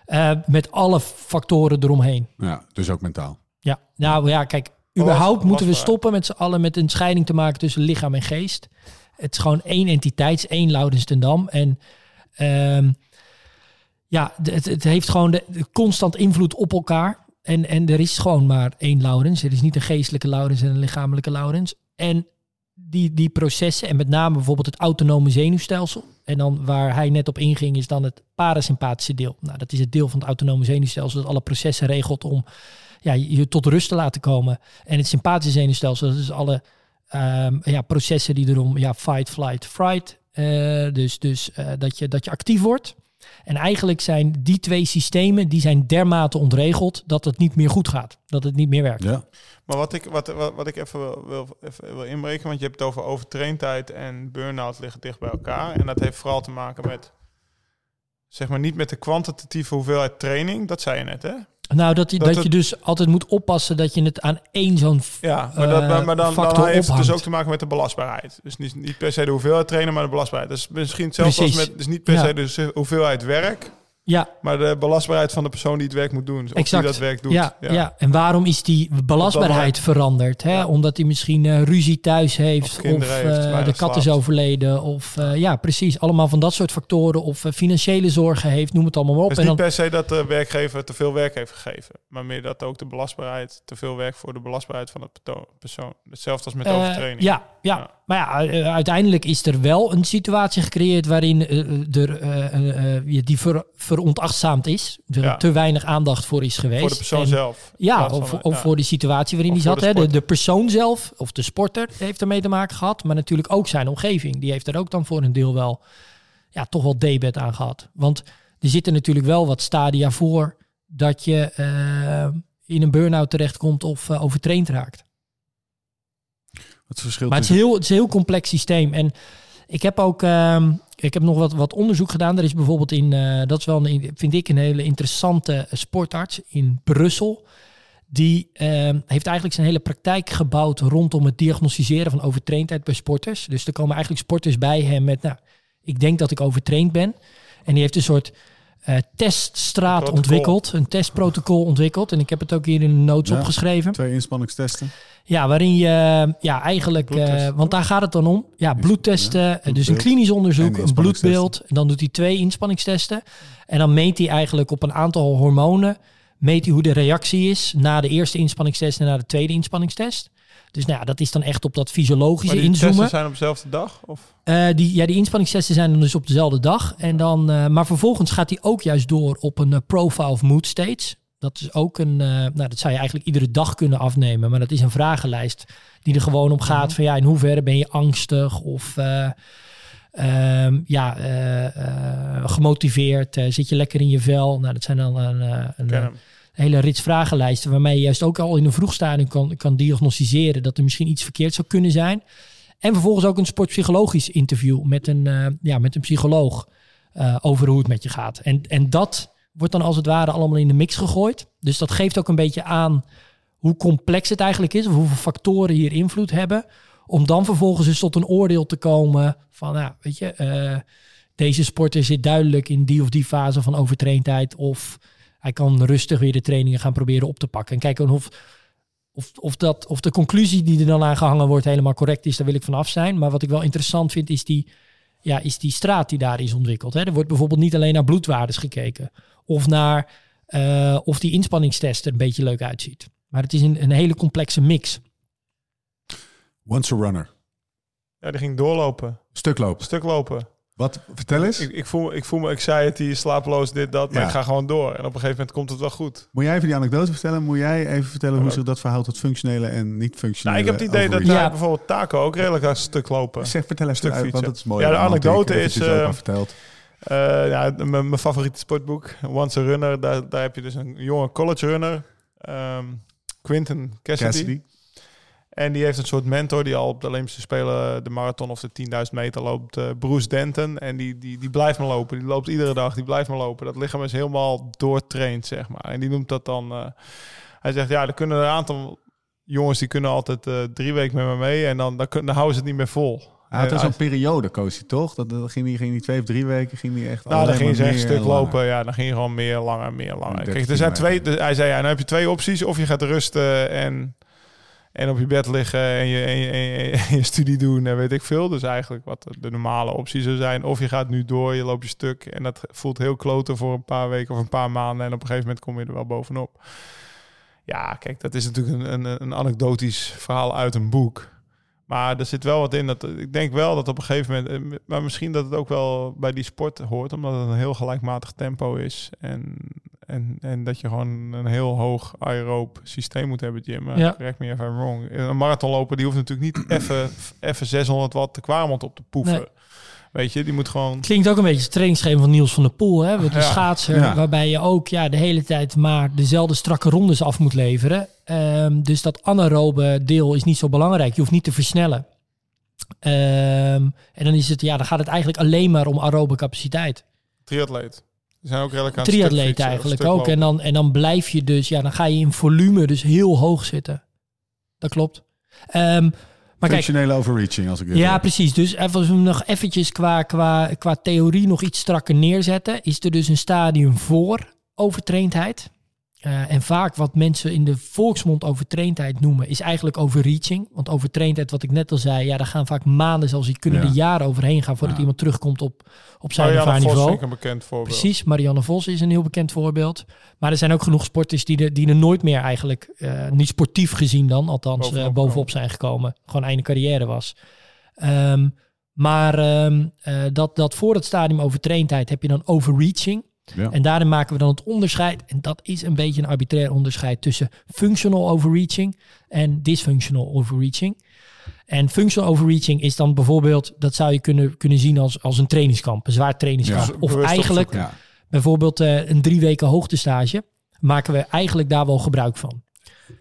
Eh, met alle factoren eromheen. Ja, dus ook mentaal. Ja, nou ja, kijk, Belast- überhaupt moeten we stoppen met z'n allen met een scheiding te maken tussen lichaam en geest. Het is gewoon één entiteit, het is één ten Dam. En ehm, ja, het, het heeft gewoon de, de constant invloed op elkaar. En, en er is gewoon maar één Laurens. Er is niet een geestelijke Laurens en een lichamelijke Laurens. En die, die processen, en met name bijvoorbeeld het autonome zenuwstelsel. En dan waar hij net op inging, is dan het parasympathische deel. Nou, dat is het deel van het autonome zenuwstelsel dat alle processen regelt om ja, je tot rust te laten komen. En het sympathische zenuwstelsel, dat is alle ehm, ja, processen die erom, ja, fight, flight, fright. eh, dus dus eh, dat, je, dat je actief wordt. En eigenlijk zijn die twee systemen, die zijn dermate ontregeld dat het niet meer goed gaat. Dat het niet meer werkt. Ja. Maar wat ik, wat, wat, wat ik even wil, wil, even wil inbreken, want je hebt het over overtraindheid en burn-out liggen dicht bij elkaar. En dat heeft vooral te maken met, zeg maar niet met de kwantitatieve hoeveelheid training, dat zei je net hè? Nou, dat, je- Dat dat, het- je dus altijd moet oppassen dat je het aan één zo'n Ja, maar, dat, eh, maar, maar dan, dan factor heeft het dus ook te maken met de belastbaarheid. Dus niet, niet per se de hoeveelheid trainen, maar de belastbaarheid. Dus misschien hetzelfde als met, dus niet per Ja. se de hoeveelheid werk, Ja, maar de belastbaarheid van de persoon die het werk moet doen. Of exact. die dat werk doet. Ja, ja. en waarom is die belastbaarheid veranderd? Hè? Ja. Omdat hij misschien eh, ruzie thuis heeft, Of of, kinderen heeft, eh, de kat is overleden, of eh, ja, precies, allemaal van dat soort factoren, of financiële zorgen heeft, noem het allemaal maar op. Het is niet dan, per se dat de werkgever te veel werk heeft gegeven, maar meer dat ook de belastbaarheid, te veel werk voor de belastbaarheid van het persoon. Hetzelfde als met overtraining. ja, Ja. Maar ja, eh, uiteindelijk is er wel een situatie gecreëerd waarin eh, er eh, eh, eh, die ver, verontachtzaamd is, er Ja. te weinig aandacht voor is geweest. Voor de persoon En- zelf. Ja, of, van, of ja. voor de situatie waarin hij voor zat. de hè. De, de persoon zelf, of de sporter, heeft ermee te maken gehad. Maar natuurlijk ook zijn omgeving. Die heeft er ook dan voor een deel wel, ja, toch wel debet aan gehad. Want er zitten natuurlijk wel wat stadia voor dat je eh, in een burn-out terechtkomt of eh, overtraind raakt. Het verschil Maar het is, heel, het is een heel complex systeem. En ik heb ook ehm, ik heb nog wat, wat onderzoek gedaan. Er is bijvoorbeeld in, eh, dat is wel een, vind ik een hele interessante sportarts in Brussel. Die ehm, heeft eigenlijk zijn hele praktijk gebouwd rondom het diagnosticeren van overtraindheid bij sporters. Dus er komen eigenlijk sporters bij hem met, nou, ik denk dat ik overtraind ben. En die heeft een soort eh, teststraat Protocol. ontwikkeld, een testprotocol ontwikkeld. En ik heb het ook hier in de notes Ja. opgeschreven. Twee inspanningstesten. Ja, waarin je ja, eigenlijk, eh, want daar gaat het dan om. Ja, bloedtesten, ja, eh, dus een klinisch onderzoek, en een bloedbeeld. En dan doet hij twee inspanningstesten. En dan meet hij eigenlijk op een aantal hormonen, meet hij hoe de reactie is na de eerste inspanningstest en na de tweede inspanningstest. Dus nou ja, dat is dan echt op dat fysiologische Maar die inzoomen. testen zijn op dezelfde dag? Of? Eh, die, ja, die inspanningstesten zijn dan dus op dezelfde dag. En dan, eh, maar vervolgens gaat hij ook juist door op een eh, profile of mood states. Dat is ook een, eh, nou dat zou je eigenlijk iedere dag kunnen afnemen. Maar dat is een vragenlijst die er gewoon om gaat van ja, in hoeverre ben je angstig of eh, ehm, ja, eh, gemotiveerd? Zit je lekker in je vel? Nou, dat zijn dan een, een, hele rits vragenlijsten waarmee je juist ook al in een vroeg stadium kan, kan diagnosticeren dat er misschien iets verkeerd zou kunnen zijn. En vervolgens ook een sportpsychologisch interview met een, ja, met een psycholoog over hoe het met je gaat. En, en dat wordt dan als het ware allemaal in de mix gegooid. Dus dat geeft ook een beetje aan hoe complex het eigenlijk is, of hoeveel factoren hier invloed hebben. Om dan vervolgens dus tot een oordeel te komen van, nou, weet je, eh, deze sporter zit duidelijk in die of die fase van overtraindheid. Of hij kan rustig weer de trainingen gaan proberen op te pakken. En kijken of, of, of, dat, of de conclusie die er dan aan gehangen wordt helemaal correct is. Daar wil ik van af zijn. Maar wat ik wel interessant vind is die ja, is die straat die daar is ontwikkeld. Hè. Er wordt bijvoorbeeld niet alleen naar bloedwaardes gekeken. Of naar eh, of die inspanningstest er een beetje leuk uitziet. Maar het is een, een hele complexe mix. Once a runner. Ja, die ging doorlopen. Stuk lopen. Stuk lopen. Wat? Vertel eens. Ik, ik, voel, ik voel me, ik zei het, die is slapeloos, dit, dat. Maar Ja. ik ga gewoon door. En op een gegeven moment komt het wel goed. Moet jij even die anekdote vertellen? Moet jij even vertellen hoe zich dat verhoudt tot functionele en niet functionele Nou, ik heb het idee dat daar Ja. bijvoorbeeld Taco ook redelijk aan stuk lopen. Zeg, vertel even Stuk uit, want dat is mooi. Ja, de anekdote is, eh, al verteld. Eh, ja, mijn favoriete sportboek, Once a Runner. Daar, daar heb je dus een jonge college runner, ehm, Quinton Cassidy. Cassidy. En die heeft een soort mentor die al op de Olympische Spelen de marathon of de 10.000 meter loopt. eh, Bruce Denton. En die, die, die blijft maar lopen. Die loopt iedere dag. Die blijft maar lopen. Dat lichaam is helemaal doortraind, zeg maar. En die noemt dat dan... eh, hij zegt, ja, er kunnen een aantal jongens... die kunnen altijd drie weken met me mee. En dan, dan, kun- dan houden ze het niet meer vol. Hij had Eh, zo'n periode, koos hij toch? Dat, dat ging, hij, ging hij twee of drie weken, ging hij echt Nou, dan ging echt een stuk langer. lopen. Ja, dan ging je gewoon meer langer, meer langer. 30 Kijk, er zijn twee. hij zei ja, dan heb je twee opties: of je gaat rusten en en op je bed liggen en je, en je, en je, en je studie doen en weet ik veel. Dus eigenlijk wat de normale optie zou zijn. Of je gaat nu door, je loopt je stuk en dat voelt heel kloten voor een paar weken of een paar maanden. En op een gegeven moment kom je er wel bovenop. Ja, kijk, dat is natuurlijk een, een, een anekdotisch verhaal uit een boek. Maar er zit wel wat in. Dat, ik denk wel dat op een gegeven moment... eh, Maar misschien dat het ook wel bij die sport hoort. Omdat het een heel gelijkmatig tempo is. En, en, en dat je gewoon een heel hoog aeroob systeem moet hebben, Jim. Ja. Ja. Correct me if I'm wrong. Een marathonloper die hoeft natuurlijk niet even, even 600 watt de kwarmond op te poeven. Nee. Weet je, die moet gewoon... Klinkt ook een beetje het trainingsschema van Niels van der Poel. Hè? Met de Ja. schaatser, Ja. waarbij je ook ja, de hele tijd maar dezelfde strakke rondes af moet leveren. Ehm, dus dat anaerobe deel is niet zo belangrijk. Je hoeft niet te versnellen. Ehm, en dan, is het, ja, dan gaat het eigenlijk alleen maar om aerobe capaciteit. Triatleet. Die zijn ook redelijk aan het Triatleet eigenlijk ook. En dan, en dan blijf je dus, ja, dan ga je in volume dus heel hoog zitten. Dat klopt. Ehm, maar kijk, Functionele overreaching, als ik dit ja, hoor. precies. Dus even als we hem nog eventjes qua, qua, qua theorie nog iets strakker neerzetten, is er dus een stadium voor overtraindheid. Eh, en vaak wat mensen in de volksmond overtraindheid noemen, is eigenlijk overreaching. Want overtraindheid, wat ik net al zei, ja, daar gaan vaak maanden, zelfs die kunnen Ja. er jaren overheen gaan voordat Ja. iemand terugkomt op, op zijn Marianne Vos niveau. ik een bekend voorbeeld. Precies, Marianne Vos is een heel bekend voorbeeld. Maar er zijn ook genoeg sporters die er, die er nooit meer eigenlijk, eh, niet sportief gezien dan, althans Bovenop bovenop, bovenop zijn gekomen. Gewoon einde carrière was. Ehm, maar ehm, eh, dat, dat voor het stadium overtraindheid heb je dan overreaching. Ja. En daarin maken we dan het onderscheid. En dat is een beetje een arbitrair onderscheid tussen functional overreaching en dysfunctional overreaching. En functional overreaching is dan bijvoorbeeld, dat zou je kunnen, kunnen zien als, als een trainingskamp, een zwaar trainingskamp. Ja. Of eigenlijk. Ja. bijvoorbeeld eh, een drie weken hoogtestage, maken we eigenlijk daar wel gebruik van.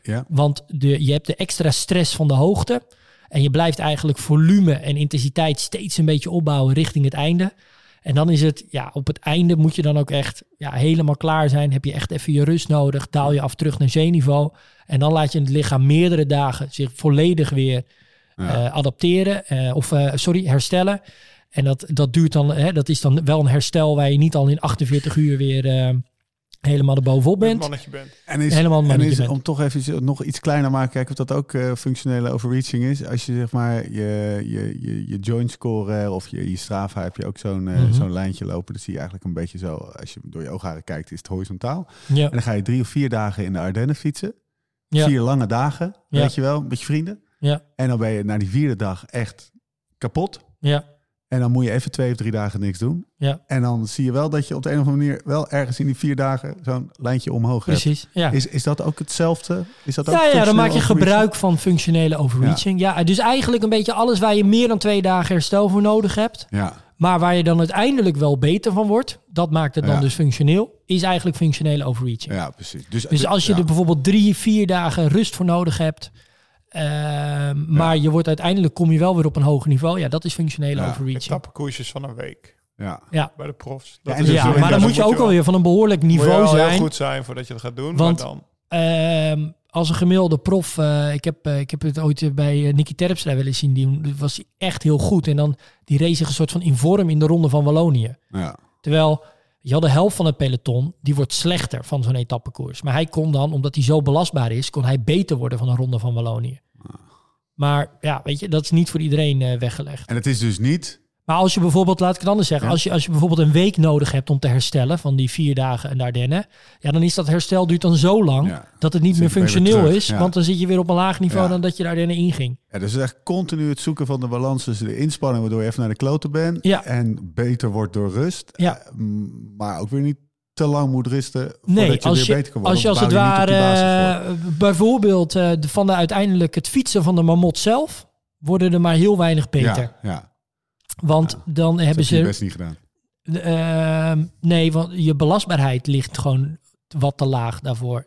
Ja. Want de, je hebt de extra stress van de hoogte. En je blijft eigenlijk volume en intensiteit steeds een beetje opbouwen richting het einde. En dan is het, ja, op het einde moet je dan ook echt ja, helemaal klaar zijn. Heb je echt even je rust nodig. Daal je af terug naar zeeniveau. En dan laat je het lichaam meerdere dagen zich volledig weer Ja. eh, adapteren. eh, of, eh, sorry, herstellen. En dat, dat duurt dan, hè, dat is dan wel een herstel waar je niet al in 48 uur weer helemaal erbovenop bent. mannetje bent. En is, Helemaal een en is bent. om toch even nog iets kleiner te maken, kijken of dat ook eh, functionele overreaching is. Als je zeg maar je, je, je, je joint score of je, je Strava heb je ook zo'n eh, Mhm. zo'n lijntje lopen. Dat zie je eigenlijk een beetje zo, als je door je oogharen kijkt, is het horizontaal. Ja, En dan ga je drie of vier dagen in de Ardennen fietsen. ja, Vier lange dagen, Ja. weet je wel, met je vrienden. ja, En dan ben je na die vierde dag echt kapot. ja, En dan moet je even twee of drie dagen niks doen. ja, En dan zie je wel dat je op de een of andere manier wel ergens in die vier dagen zo'n lijntje omhoog hebt. precies. Ja. Is, is dat ook hetzelfde? Is dat ook Ja, ja, dan maak je gebruik van functionele overreaching. Ja. dus eigenlijk een beetje alles waar je meer dan twee dagen herstel voor nodig hebt. Ja, Maar waar je dan uiteindelijk wel beter van wordt. Dat maakt het dan Ja. dus functioneel. Is eigenlijk functionele overreaching. ja precies. Dus, Dus als je er bijvoorbeeld drie, vier dagen rust voor nodig hebt. Ehm, maar je wordt uiteindelijk kom je wel weer op een hoger niveau. Ja, dat is functionele Ja, overreaching. Etappekoersjes van een week Ja. Ja, bij de profs. Ja, Dat is dus ja maar dan moet je ook alweer van een behoorlijk moet je niveau wel zijn. heel goed zijn voordat je het gaat doen. Want- maar dan, Ehm, als een gemiddelde prof, eh, ik, heb, eh, ik heb het ooit eh, bij uh, Nicky Terpstra wel eens zien, die die was hij echt heel goed. En dan die race zich een soort van in vorm in de ronde van Wallonië. Ja. Terwijl je had de helft van het peloton, die wordt slechter van zo'n etappekoers. Maar hij kon dan, omdat hij zo belastbaar is, kon hij beter worden van een ronde van Wallonië. Maar ja, weet je, dat is niet voor iedereen eh, weggelegd. En het is dus niet... Maar als je bijvoorbeeld, laat ik het anders zeggen, Ja. als, je, als je bijvoorbeeld een week nodig hebt om te herstellen van die vier dagen in de Ardennen, ja, dan is dat herstel duurt dan zo lang Ja. dat het niet meer weer functioneel is, ja. want dan zit je weer op een laag niveau dan dat je de Ardennen inging. Ja, dus echt continu het zoeken van de balans tussen de inspanning, waardoor je even naar de kloten bent. Ja. En beter wordt door rust. Ja. Eh, maar ook weer niet te lang moet rusten voordat Nee, je als weer je, beter kan worden. als je als het ware, eh, bijvoorbeeld eh, de, van de uiteindelijk het fietsen van de mamot zelf, worden er maar heel weinig beter. Ja, ja. Want dan dat hebben heb je ze... best niet gedaan. Ehm, nee, want je belastbaarheid ligt gewoon wat te laag daarvoor.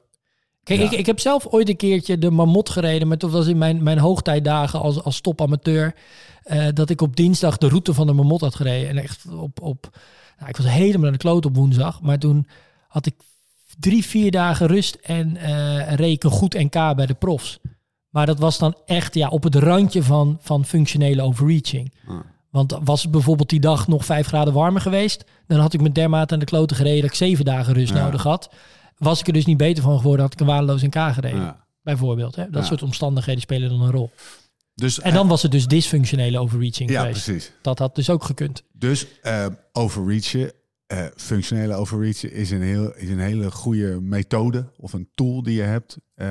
Kijk, Ja. ik, ik heb zelf ooit een keertje de Mamot gereden, maar dat was in mijn, mijn hoogtijdagen als, als topamateur. eh, dat ik op dinsdag de route van de Mamot had gereden. En echt op, op nou, ik was helemaal aan de kloot op woensdag. Maar toen had ik drie, vier dagen rust en eh reed ik een goed NK bij de profs. Maar dat was dan echt ja, op het randje van, van functionele overreaching. Ah. Want was het bijvoorbeeld die dag nog vijf graden warmer geweest, dan had ik met dermate aan de kloten gereden dat ik zeven dagen rust Ja. nodig had. Was ik er dus niet beter van geworden, had ik een waardeloos NK gereden. Ja. Bijvoorbeeld. Hè? Dat Ja. soort omstandigheden spelen dan een rol. Dus, En dan was het dus dysfunctionele overreaching ja, geweest. precies. Dat had dus ook gekund. Dus eh, overreachen, eh, functionele overreachen, is een, heel, is een hele goede methode of een tool die je hebt eh,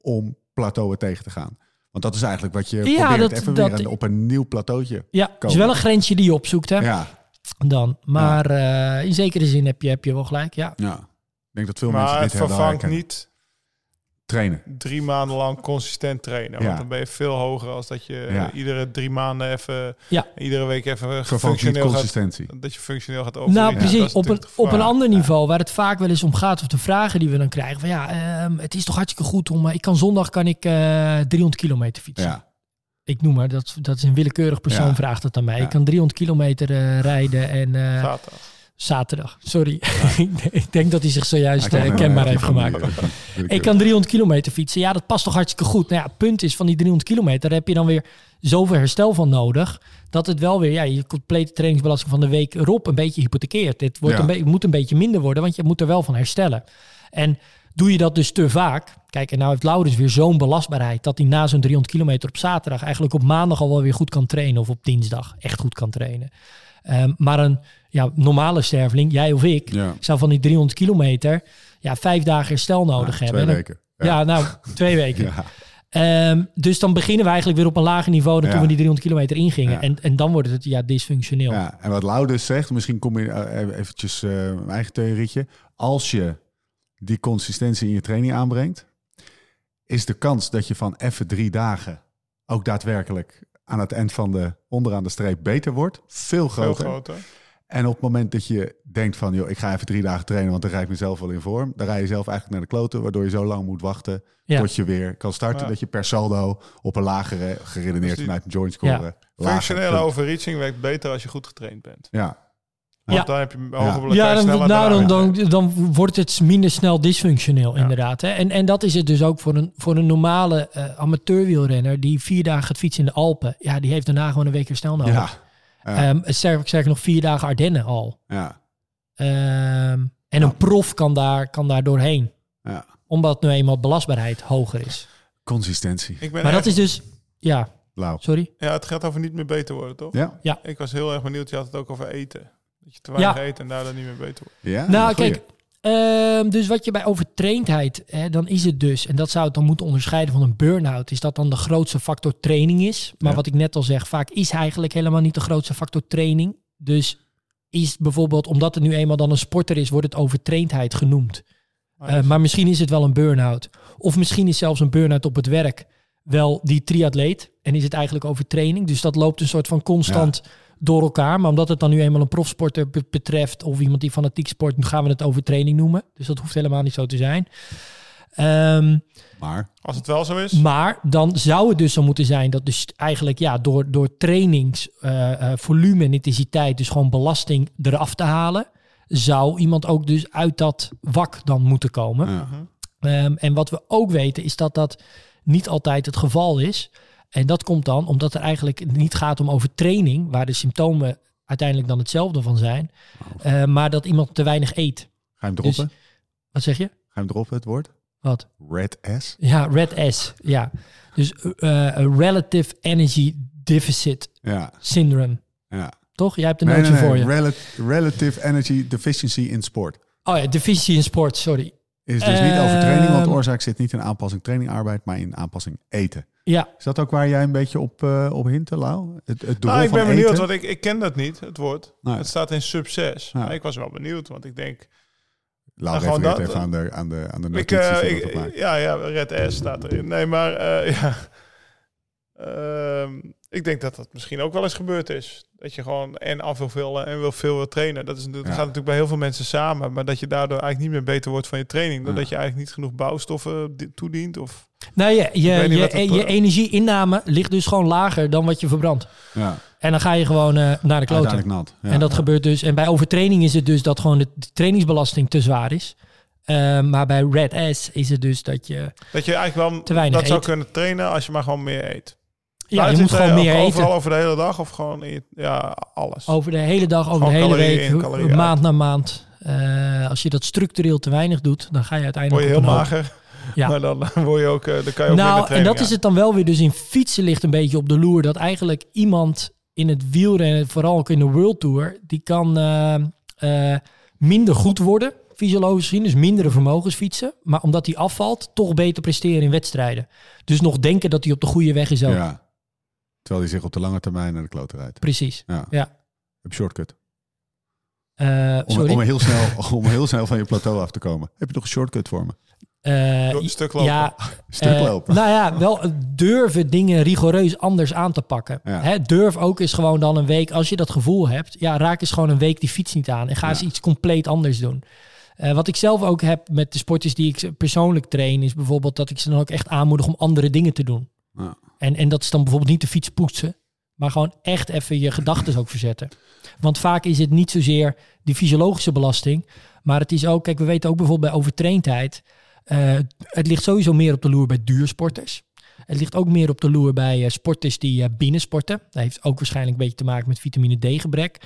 om plateauen tegen te gaan. Want dat is eigenlijk wat je Ja, probeert. dat- Even dat- weer een- op een nieuw plateautje. Ja, het is wel een grensje die je opzoekt hè? Ja, dan. Maar eh, in zekere zin heb je, heb je wel gelijk. Ja. ja. Ik denk dat veel mensen Maar dit het hebben vervangt niet Trainen. drie maanden lang consistent trainen. Ja. Want dan ben je veel hoger als dat je Ja. iedere drie maanden even, Ja. iedere week even functioneel gaat, consistentie. dat je functioneel gaat Nou, overreachen. Dat precies. Op een, op een ander niveau, waar het vaak wel eens om gaat, of de vragen die we dan krijgen. Van ja, ehm, het is toch hartstikke goed om. eh, ik kan zondag kan ik eh 300 kilometer fietsen. Ja. Ik noem maar, dat, dat is een willekeurig persoon Ja. vraagt het aan mij. Ja. Ik kan 300 kilometer eh, rijden en eh, Zaterdag. Zaterdag. Sorry, [laughs] ik denk- ik denk dat hij zich zojuist eh, kenbaar heeft gemaakt. Ik kan 300 kilometer fietsen. Ja, dat past toch hartstikke goed. Nou ja, het punt is van die 300 kilometer daar heb je dan weer zoveel herstel van nodig. Dat het wel weer, ja, je complete trainingsbelasting van de week erop een beetje hypothekeert. Dit wordt Ja. een moet een beetje minder worden, want je moet er wel van herstellen. En doe je dat dus te vaak. Kijk, en nou heeft Laurens weer zo'n belastbaarheid dat hij na zo'n 300 kilometer op zaterdag eigenlijk op maandag al wel weer goed kan trainen. Of op dinsdag echt goed kan trainen. Ehm, maar een ja, normale sterveling, jij of ik, Ja. zou van die 300 kilometer ja, vijf dagen herstel nodig Ja, hebben. Twee weken. ja, nou, twee weken. [laughs] Ehm, dus dan beginnen we eigenlijk weer op een lager niveau dan toen we die 300 kilometer ingingen. En, en dan wordt het ja, dysfunctioneel. Ja, en wat Lau dus zegt, misschien kom je eh, eventjes eh, mijn eigen theorietje. Als je die consistentie in je training aanbrengt, is de kans dat je van even drie dagen ook daadwerkelijk aan het eind van de onderaan de streep beter wordt, veel Veel groter. groter. En op het moment dat je denkt van, joh, ik ga even drie dagen trainen, want dan rijd ik mezelf wel in vorm. Dan rij je zelf eigenlijk naar de kloten, waardoor je zo lang moet wachten Ja. tot je weer kan starten. Ja. Dat je per saldo op een lagere, geredeneerd Dus die- vanuit een joint score. Ja. lager Functionele overreaching werkt beter als je goed getraind bent. Ja, Want Ja. dan heb je Ja. Ja, dan, nou, dan, dan, dan wordt het minder snel dysfunctioneel, Ja. inderdaad. Hè? En, en dat is het dus ook voor een, voor een normale eh amateurwielrenner die vier dagen gaat fietsen in de Alpen. Ja, die heeft daarna gewoon een week herstel nodig. ja, ja. Ehm, sterker, sterker nog, vier dagen Ardennen al. ja. Ehm, en een prof kan daar, kan daar doorheen. ja. Omdat nu eenmaal belastbaarheid hoger is. Consistentie. Ik ben Maar dat is dus... Ja, sorry. Ja, het gaat over niet meer beter worden, toch? Ja? Ik was heel erg benieuwd. Je had het ook over eten. Dat je te weinig Ja. eet en daardoor niet meer beter wordt. Ja? nou, goeie. kijk, ehm, dus wat je bij overtraindheid, hè, dan is het dus, en dat zou het dan moeten onderscheiden van een burn-out, is dat dan de grootste factor training is. Maar Ja. wat ik net al zeg, vaak is eigenlijk helemaal niet de grootste factor training. Dus is bijvoorbeeld, omdat het nu eenmaal dan een sporter is, wordt het overtraindheid genoemd. Eh, maar misschien is het wel een burn-out. Of misschien is zelfs een burn-out op het werk wel die triatleet. En is het eigenlijk overtraining. Dus dat loopt een soort van constant door elkaar. Maar omdat het dan nu eenmaal een profsporter be- betreft... of iemand die fanatiek sport, nu gaan we het overtraining noemen. Dus dat hoeft helemaal niet zo te zijn. Ehm, Maar, Als het wel zo is, maar dan zou het dus zo moeten zijn dat dus eigenlijk ja, door, door trainingsvolume volume en intensiteit, dus gewoon belasting eraf te halen, zou iemand ook dus uit dat wak dan moeten komen. ja. Ehm, en wat we ook weten is dat dat niet altijd het geval is. En dat komt dan omdat er eigenlijk niet gaat om overtraining, waar de symptomen uiteindelijk dan hetzelfde van zijn, eh, maar dat iemand te weinig eet. ga je hem droppen? Wat zeg je? Ga je hem droppen, het woord? Wat? Red S? Ja, Red S. Ja. Dus eh, Relative Energy Deficit Ja, Syndrome. ja. toch? Jij hebt Nee, nootje nee, voor je. Rel- relative energy deficiency in sport. Oh ja, deficiency in sport, sorry. Is dus niet over training, want de Ehm. oorzaak zit niet in aanpassing training-arbeid, maar in aanpassing eten. Ja, Is dat ook waar jij een beetje op, eh op hintte, Lau? Het, het Nou, ik ben benieuwd, eten? want ik, ik ken dat niet, het woord. Nee. Het staat in 6. Ja. Maar ik was wel benieuwd, want ik denk... Lau Nou, dat- even aan de, aan de, aan de Ik, notities eh, ik- ja, ja, Red S staat erin. Nee, maar eh, [laughs] ja. Ehm, ik denk dat dat misschien ook wel eens gebeurd is. Dat je gewoon en af wil veel en wil veel wil trainen. Dat, is, natuurlijk- dat Ja. gaat natuurlijk bij heel veel mensen samen. Maar dat je daardoor eigenlijk niet meer beter wordt van je training. Doordat Ja. je eigenlijk niet genoeg bouwstoffen di- toedient. Of, nou, je, je, je, het, je eh, energieinname ligt dus gewoon lager dan wat je verbrandt. Ja, En dan ga je gewoon eh, naar de kloten. uiteindelijk nat. Ja. En dat gebeurt dus. En bij overtraining is het dus dat gewoon de trainingsbelasting te zwaar is. Eh, maar bij Red S is het dus dat je... dat je eigenlijk wel Te weinig dat zou kunnen trainen als je maar gewoon meer eet. Ja, je moet gewoon meer Overal eten. over de hele dag of gewoon in, ja, alles. Over de hele dag, over Gewoon de hele week, maand uit. na maand. Eh, als je dat structureel te weinig doet, dan ga je Word uiteindelijk je op heel mager. Ja. Maar dan word je ook, eh, dan kan je ook minder Nou, en dat is het dan wel weer. Dus in fietsen ligt een beetje op de loer dat eigenlijk iemand in het wielrennen, vooral ook in de World Tour, die kan eh, eh, minder goed worden, fysiologisch gezien, dus mindere vermogens fietsen. Maar omdat hij afvalt, toch beter presteren in wedstrijden. Dus nog denken dat hij op de goede weg is ook. Ja. Terwijl hij zich op de lange termijn naar de klote rijdt. Precies. Ja. Ja. Heb shortcut. Eh, Om, sorry. om, heel snel, [laughs] om heel snel van je plateau af te komen. Heb je nog een shortcut voor me? Eh, een stuk lopen. Ja, [laughs] Stuk Eh, lopen. nou ja, wel eh, durven dingen rigoureus anders aan te pakken. Ja. Hè, durf ook eens gewoon dan een week, als je dat gevoel hebt, ja, raak eens gewoon een week die fiets niet aan en ga eens iets compleet anders doen. Wat ik zelf ook heb met de sporters die ik persoonlijk train, is bijvoorbeeld dat ik ze dan ook echt aanmoedig om andere dingen te doen. Ja. En, en dat is dan bijvoorbeeld niet de fiets poetsen, maar gewoon echt even je gedachten ook verzetten. Want vaak is het niet zozeer die fysiologische belasting, maar het is ook, kijk, we weten ook bijvoorbeeld bij overtraindheid, eh, het ligt sowieso meer op de loer bij duursporters. Het ligt ook meer op de loer bij eh, sporters die eh, binnensporten. Dat heeft ook waarschijnlijk een beetje te maken met vitamine D gebrek.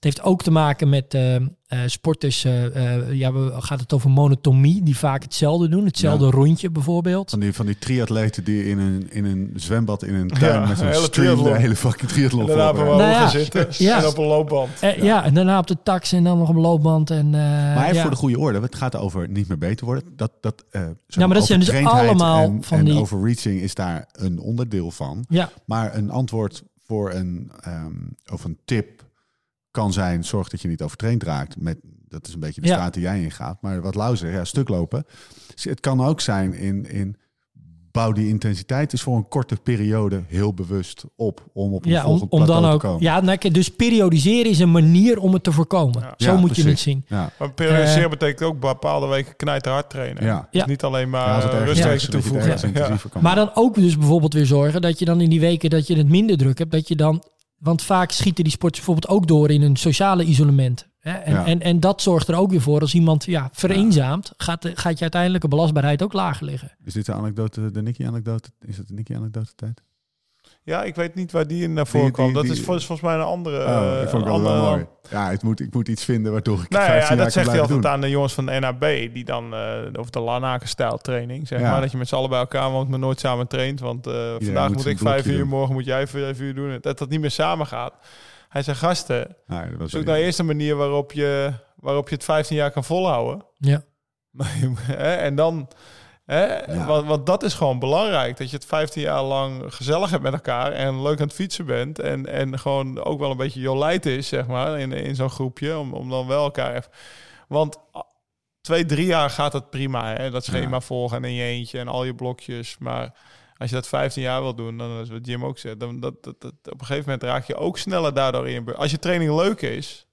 Het heeft ook te maken met eh, eh, sporters, eh, eh, ja, we, gaat het over monotomie, die vaak hetzelfde doen. Hetzelfde rondje bijvoorbeeld. Van die, van die triatleten die in een, in een zwembad in een tuin Ja, met zo'n stream de hele fucking triathlon En daarna op een. Nou ja, zitten [laughs] ja. en op een loopband. Eh, ja. en daarna op de tax en dan nog op een loopband. En, eh, Maar even ja. voor de goede orde, het gaat over niet meer beter worden. Dat, dat, eh, Ja, maar dat zijn dus allemaal en, van en die- overreaching is daar een onderdeel van. ja, Maar een antwoord voor een, ehm, of een tip kan zijn, zorg dat je niet overtraind raakt. Met, dat is een beetje de Ja. straat die jij ingaat. Maar wat Lau zegt, ja, stuk lopen. Dus Het kan ook zijn in, in bouw die intensiteit is voor een korte periode heel bewust op. Om op een ja om, volgend om dan plateau ook. te komen. Ja, nou, dus periodiseren is een manier om het te voorkomen. Ja. Zo Ja, moet je het zien. Ja. Maar periodiseren Eh, betekent ook bepaalde weken knijterhard trainen. Ja. Dus Ja. niet alleen maar Ja, uh, rustweken toevoegen. Maar dan ook dus bijvoorbeeld weer zorgen dat je dan in die weken dat je het minder druk hebt, dat je dan. Want vaak schieten die sporters bijvoorbeeld ook door in een sociale isolement. Hè? En, Ja. en, en dat zorgt er ook weer voor als iemand ja, vereenzaamt, gaat, de, gaat je uiteindelijke belastbaarheid ook lager liggen. Is dit de anekdote, de Nicky-anekdote? Is het de Nicky-anekdote tijd? Ja, ik weet niet waar die in naar voren die- kwam. Dat die- is vol- volgens mij een andere... Oh, eh, ik vond het een wel andere- mooi. Ja, ik moet, ik moet iets vinden waardoor ik Nou 15 ja, jaar dat zegt hij altijd doen. aan de jongens van de NAB, die dan eh, over de Lanaken-stijl training, zeg Ja. maar. Dat je met z'n allen bij elkaar woont, maar nooit samen traint. Want eh, vandaag moet ik vijf uur, doen. morgen moet jij vijf uur doen. Dat dat niet meer samen gaat. Hij zei, gasten, Nee, dat was zoek wel- nou eerst een manier waarop je, waarop je het 15 jaar kan volhouden. Ja. [laughs] Maar je- hè, en dan... Hè, Ja. want, want dat is gewoon belangrijk. Dat je het 15 jaar lang gezellig hebt met elkaar en leuk aan het fietsen bent. En, en gewoon ook wel een beetje jolijt is, zeg maar, in, in zo'n groepje. Om, om dan wel elkaar even... Want twee, drie jaar gaat het prima, hè? Dat schema Ja. volgen en in je eentje en al je blokjes. Maar als je dat 15 jaar wil doen, dan is wat Jim ook zegt. Dan dat, dat, dat, op een gegeven moment raak je ook sneller daardoor in. Als je training leuk is,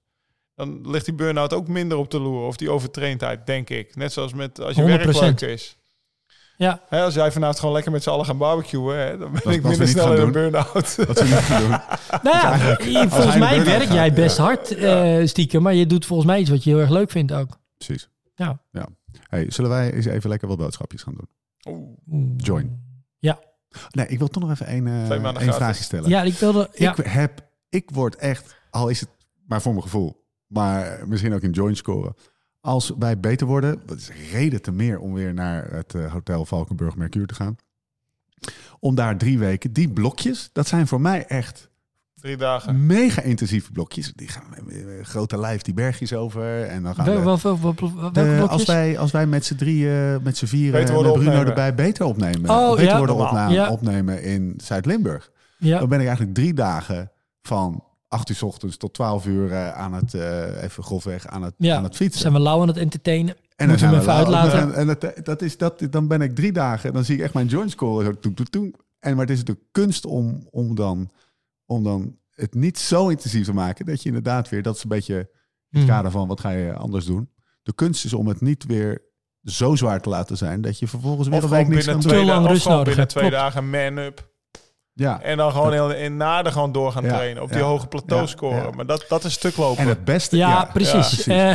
dan ligt die burn-out ook minder op de loer. Of die overtraindheid, denk ik. Net zoals met als je werk 100%. leuk is. Ja. Hè, als jij vanavond gewoon lekker met z'n allen gaan barbecuen, hè, dan ben ik minder niet snel in een burn-out. Wat we niet gaan doen. [laughs] Nou ja, volgens mij werk jij best ja. hard eh, stiekem, maar je doet volgens mij iets wat je heel erg leuk vindt ook. Precies. Ja. ja. Hey, zullen wij eens even lekker wat boodschapjes gaan doen? Oeh. Join. Ja. Nee, ik wil toch nog even eh, maanden één gratis. vraagje stellen. Ja, ik wilde. Ja. Ik heb, ik word echt, al is het maar voor mijn gevoel, maar misschien ook in join scoren. Als wij beter worden, dat is reden te meer om weer naar het eh, hotel Valkenburg Mercure te gaan. Om daar drie weken, die blokjes, dat zijn voor mij echt Drie dagen. Mega intensieve blokjes. Die gaan we eh, grote lijf die bergjes over. En dan gaan we... wel- wel- wel- welke de- blokjes? als, wij, als wij met z'n drieën, met z'n vieren, Beter met worden Bruno opnemen. erbij, beter opnemen. Oh, beter ja. worden Ja. opnemen in Zuid-Limburg. Ja. Dan ben ik eigenlijk drie dagen van 8 uur 's ochtends tot 12 uur eh, aan het, eh, even grofweg, aan het, Ja. aan het fietsen. Zijn we lauw aan het entertainen? En Moeten we hem even lauw. uitlaten? En, en dat, dat is, dat, dan ben ik drie dagen, dan zie ik echt mijn joint scoren. Zo, toeng, toeng, toeng. En maar het is de kunst om, om, dan, om dan het niet zo intensief te maken. Dat je inderdaad weer, dat is een beetje in het Hmm. kader van wat ga je anders doen. De kunst is om het niet weer zo zwaar te laten zijn. Dat je vervolgens weer Of een week niks binnen kan twee, doen. Te lang dagen, of rust gewoon nodig binnen hebt. twee Klopt. dagen man-up. Ja. En dan gewoon heel, in naden gewoon door gaan Ja, trainen. Op die ja, hoge plateau ja, scoren. ja. Maar dat, dat is stuk lopen. En het beste... Ja, precies. Ja, [laughs]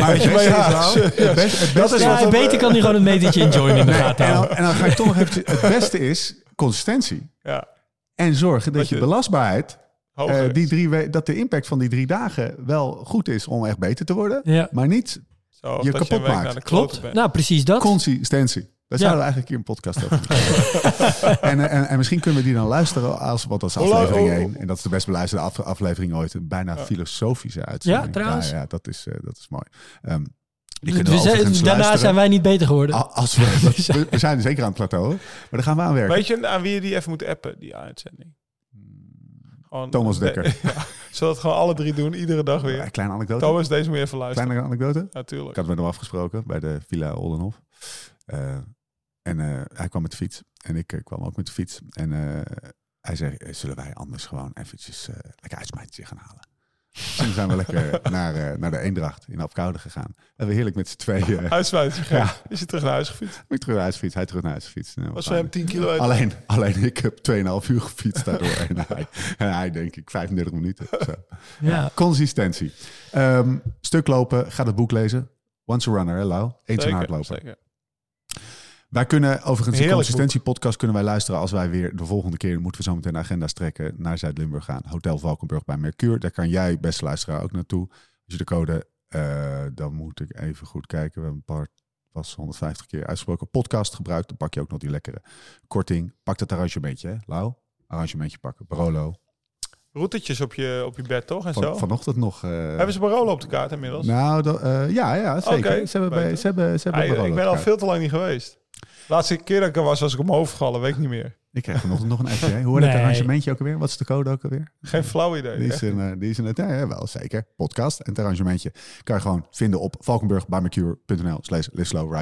Maar het nou, het het beter kan hij gewoon een metertje in join in de Nee, gaten en, dan, houden. en dan ga ik toch nog even... Het beste is consistentie. ja, En zorgen dat Dat je je- belastbaarheid... eh, die drie we- dat de impact van die drie dagen wel goed is om echt beter te worden. Ja. Maar niet Zo, je kapot week maakt. naar de kloten Klopt. Nou, precies dat. consistentie. Daar Ja. zouden we eigenlijk hier een podcast over moeten [laughs] en, en, en misschien kunnen we die dan luisteren als, want dat is aflevering hoe- 1. En dat is de best beluisterde af- aflevering ooit. Een bijna filosofische uitzending. Ja, trouwens. Ja, ja, dat, is, eh, dat is mooi. Ehm, die Dus we we daarna luisteren. zijn wij niet beter geworden. Als [laughs] we, we, we zijn zeker aan het plateau, maar daar gaan we aan werken. Weet je aan wie je die even moet appen, die uitzending? Gewoon, Thomas Dekker. [laughs] Ja, zodat gewoon alle drie doen, iedere dag weer. Een kleine anekdote. Thomas, deze moet je even luisteren. Kleine anekdote. Natuurlijk. Ik had met hem afgesproken bij de Villa Oldenhof. Eh, en eh, hij kwam met de fiets. En ik eh, kwam ook met de fiets. En eh, hij zei, zullen wij anders gewoon eventjes eh lekker uitsmijtje gaan halen? Dus toen zijn we lekker [laughs] naar, eh, naar de Eendracht in Apkoude gegaan. En we heerlijk met z'n tweeën. Ja. Ja. Is hij terug naar huis gefietst? Ik terug naar huis gefietst, hij terug naar huis gefietst. Nou, Was voor hem 10 kilometer. Alleen, alleen ik heb 2,5 uur gefietst daardoor. en, hij, en hij denk ik 35 minuten. Zo. ja. Consistentie. Ehm, stuk lopen, ga het boek lezen. Once a runner, hè Lau? Eens een hardloper. zeker. Wij kunnen overigens de Heerlijk consistentie-podcast kunnen wij luisteren als wij weer de volgende keer, moeten we zo meteen de agenda's trekken, naar Zuid-Limburg gaan. Hotel Valkenburg bij Mercure. Daar kan jij, beste luisteraar, ook naartoe. Als je de code, eh, dan moet ik even goed kijken. We hebben een paar, was 150 keer uitgesproken, podcast gebruikt. Dan pak je ook nog die lekkere korting. Pak dat arrangementje, hè, Lau? Arrangementje pakken. Barolo. Routetjes op je, op je bed, toch? En zo. Van, vanochtend nog. eh, Hebben ze Barolo op de kaart inmiddels? Nou, dat, eh, ja, ja, zeker. Ze, hebben bij, ze hebben, ze hebben ik ben al veel te lang niet geweest. Laatste keer dat ik er was, was ik om hoofd gevallen. Weet ik niet meer. Ik krijg vanochtend nog een appje. hè. Hoe heet het arrangementje ook alweer? Wat is de code ook alweer? Geen flauw idee. Die is een, eh, die is een, ja, ja, wel zeker. Podcast en het arrangementje kan je gewoon vinden op valkenburgbarbecue.nl slash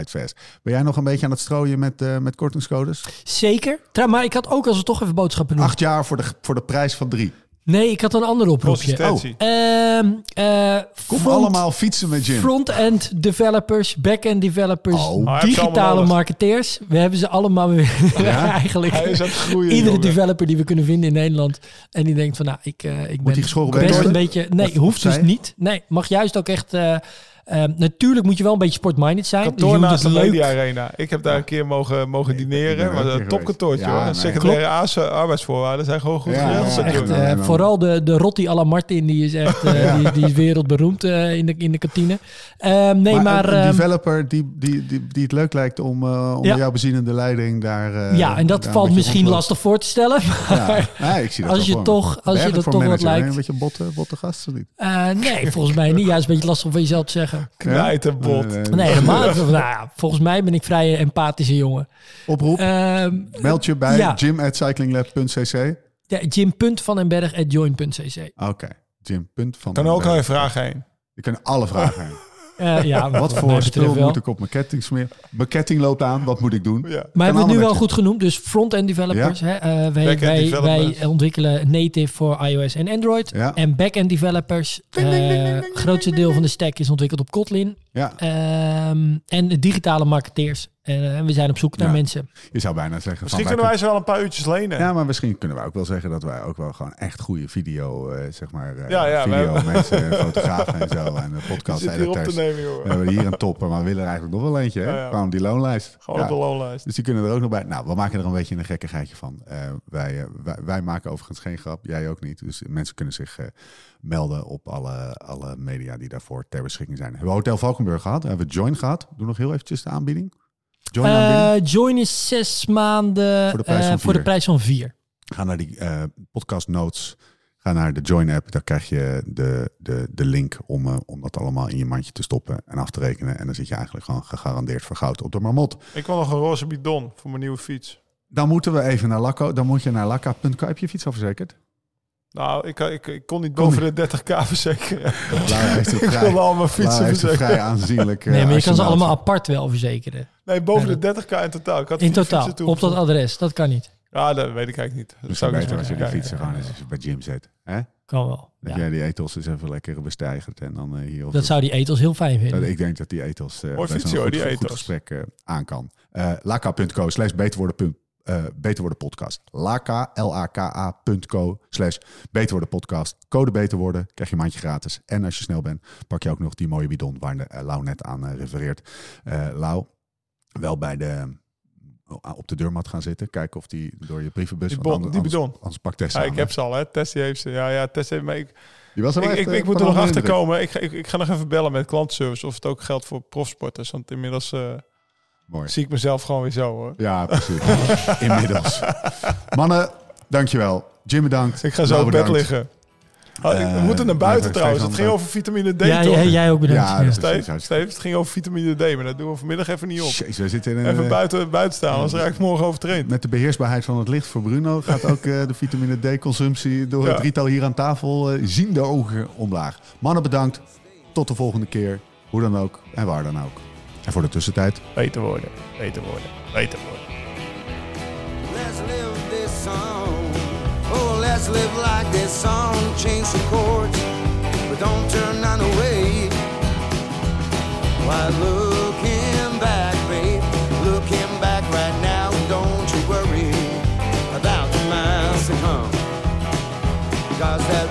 fast. Ben jij nog een beetje aan het strooien met, eh, met kortingscodes? Zeker. Trouw, maar ik had ook als we toch even boodschappen doen. Acht jaar voor de, voor de prijs van drie. Nee, ik had een ander oproepje. Ehm, eh, Kom front- allemaal fietsen met Jim. Front-end developers, back-end developers, Oh. Oh, digitale marketeers. We hebben ze allemaal weer Ja? [laughs] eigenlijk. Hij is aan het groeien. Iedere jongen. developer die we kunnen vinden in Nederland. En die denkt van, nou, ik, eh, ik ben die geschoren best worden? een beetje... Nee, hoeft dus niet. Nee, mag juist ook echt... eh, eh, natuurlijk moet je wel een beetje sport-minded zijn. Kantoor dus naast de Media. Arena. Ik heb daar een keer mogen, mogen dineren. er Maar een topkantoortje. Ja, hoor. nee. Secundaire arbeidsvoorwaarden zijn gewoon goed Ja, geregeld. ja, Echt, eh, vooral de, de Rotti à la Martin, die is echt eh, [laughs] die, die is wereldberoemd eh, in, de, in de kantine. Ehm, nee, maar... een, een ehm, developer die, die, die, die het leuk lijkt om uh, Ja. jouw bezienende leiding daar... eh, ja, en dat valt misschien lastig voor te stellen. [laughs] Maar, Ja, nee, ik zie dat Als je toch- als je dat toch wat lijkt. Een beetje botte, botte gast of niet? eh, nee, volgens mij niet. Juist een beetje lastig om van jezelf te zeggen. Knijterbot. Nee, nee, Nee, helemaal. niet. [laughs] nou ja, volgens mij ben ik vrij een empathische jongen. Oproep, Ehm meld je bij ja. gym at cyclinglab.cc. ja, jim.vanenberg.join.cc. Oké, gym. punt Van Kan ook al je vraag heen. Je kunt alle vragen heen. Eh, ja, Wat voor betreft spul moet ik op mijn ketting smeren? Mijn ketting loopt aan, wat moet ik doen? Ja. Maar hebben we het nu wel je. goed genoemd? Dus front-end developers. Hè? Eh, wij, Back-end wij, developers. wij ontwikkelen native voor iOS en Android. Ja. En back-end developers. Het grootste deel van de stack is ontwikkeld op Kotlin. Ja, Ehm, en de digitale marketeers. Eh, En we zijn op zoek naar Ja. mensen. je zou bijna zeggen... Misschien van, kunnen wij ze wel een paar uurtjes lenen. Ja, maar misschien kunnen wij ook wel zeggen dat wij ook wel gewoon echt goede video, eh, zeg maar, eh, Ja, ja, we video hebben- mensen, [laughs] fotografen en zo en podcast zit hier op te editors. nemen, We hebben hier een topper, maar we willen er eigenlijk nog wel eentje. Hè? Ja, ja. Gewoon die loonlijst. Gewoon Ja. op de loonlijst. Dus die kunnen er ook nog bij. Nou, we maken er een beetje een gekkigheidje van. Wij, eh, wij, wij maken overigens geen grap. Jij ook niet. Dus mensen kunnen zich eh, melden op alle, alle media die daarvoor ter beschikking zijn. Hebben we Hotel Valkenburg gehad? Hebben we Join gehad? Doe nog heel eventjes de aanbieding. Join aanbieding. Eh, Join is zes maanden Voor de prijs eh, van voor de vier. prijs van vier. Ga naar die eh, podcast notes. Ga naar de Join app, daar krijg je de, de, de link om, om dat allemaal in je mandje te stoppen en af te rekenen. En dan zit je eigenlijk gewoon gegarandeerd voor goud op de marmot. Ik wil nog een roze bidon voor mijn nieuwe fiets. Dan moeten we even naar Lacco. Dan moet je naar lacca.co. Heb je je fiets al verzekerd? Nou, ik, ik, ik kon niet boven de 30k verzekeren. [laughs] Heeft het [laughs] ik vrij, wilde al mijn Lara fietsen heeft het verzekeren. vrij aanzienlijk. eh, Nee, maar je kan ze allemaal apart wel verzekeren. Nee, boven de 30k in totaal. Ik had In totaal, op dat adres. Dat kan niet. Ja, dat weet ik eigenlijk niet. Dat zou ik beter als je die fietsen gewoon eens bij Jim zet. Hè? Kan wel. Dat Ja. jij die ethos eens even lekker bestijgert. En dan eh, hier op Dat zou die etels heel fijn dat- vinden. ik denk dat die ethos eh Mooi hoor, goed, die goed ethos. gesprek eh, aan kan. Eh laka.co slash beter eh, beter worden podcast. Laka, L-A-K-A.co slash beter worden podcast. Code beter worden, krijg je een maandje gratis. En als je snel bent, pak je ook nog die mooie bidon waar de, eh, Lau net aan eh, refereert. Lau, wel bij de, op de deurmat gaan zitten. Kijken of die door je brievenbus... Die bon- anders- die bidon. Anders pakt Tessa Ja, aan, ik heb ze al, hè. Tessie heeft ze. Ja, ja, Tessie heeft me. Ik, Die was er ik, ik, ik moet er nog achter komen. Ik, ga- ik, ik ga nog even bellen met klantservice of het ook geldt voor profsporters. Want inmiddels Mooi. zie ik mezelf gewoon weer zo, hoor. Ja, precies. [laughs] Inmiddels. Mannen, dankjewel. Jim bedankt. Ik ga zo op bed bedankt. liggen. Oh, ik- we Eh, moeten naar buiten trouwens. Het ging over vitamine D, Ja, toch? jij, jij ook bedankt. Ja, Steve, Steve, het ging over vitamine D, maar dat doen we vanmiddag even niet op. Jezus, we zitten in een, Even eh, buiten, buiten staan, anders raak ik morgen overtraind. Met de beheersbaarheid van het licht voor Bruno gaat [laughs] ook eh, de vitamine D-consumptie door het drietal hier aan tafel zien de ogen omlaag. Mannen, bedankt. Tot de volgende keer. Hoe dan ook en waar dan ook. En voor de tussentijd. Beter worden, beter worden, beter worden. Let's live this song. Oh, let's live like this song. Change some chords, but don't turn none away. Why, looking back, babe, looking back right now, don't you worry about the miles to come. Cause that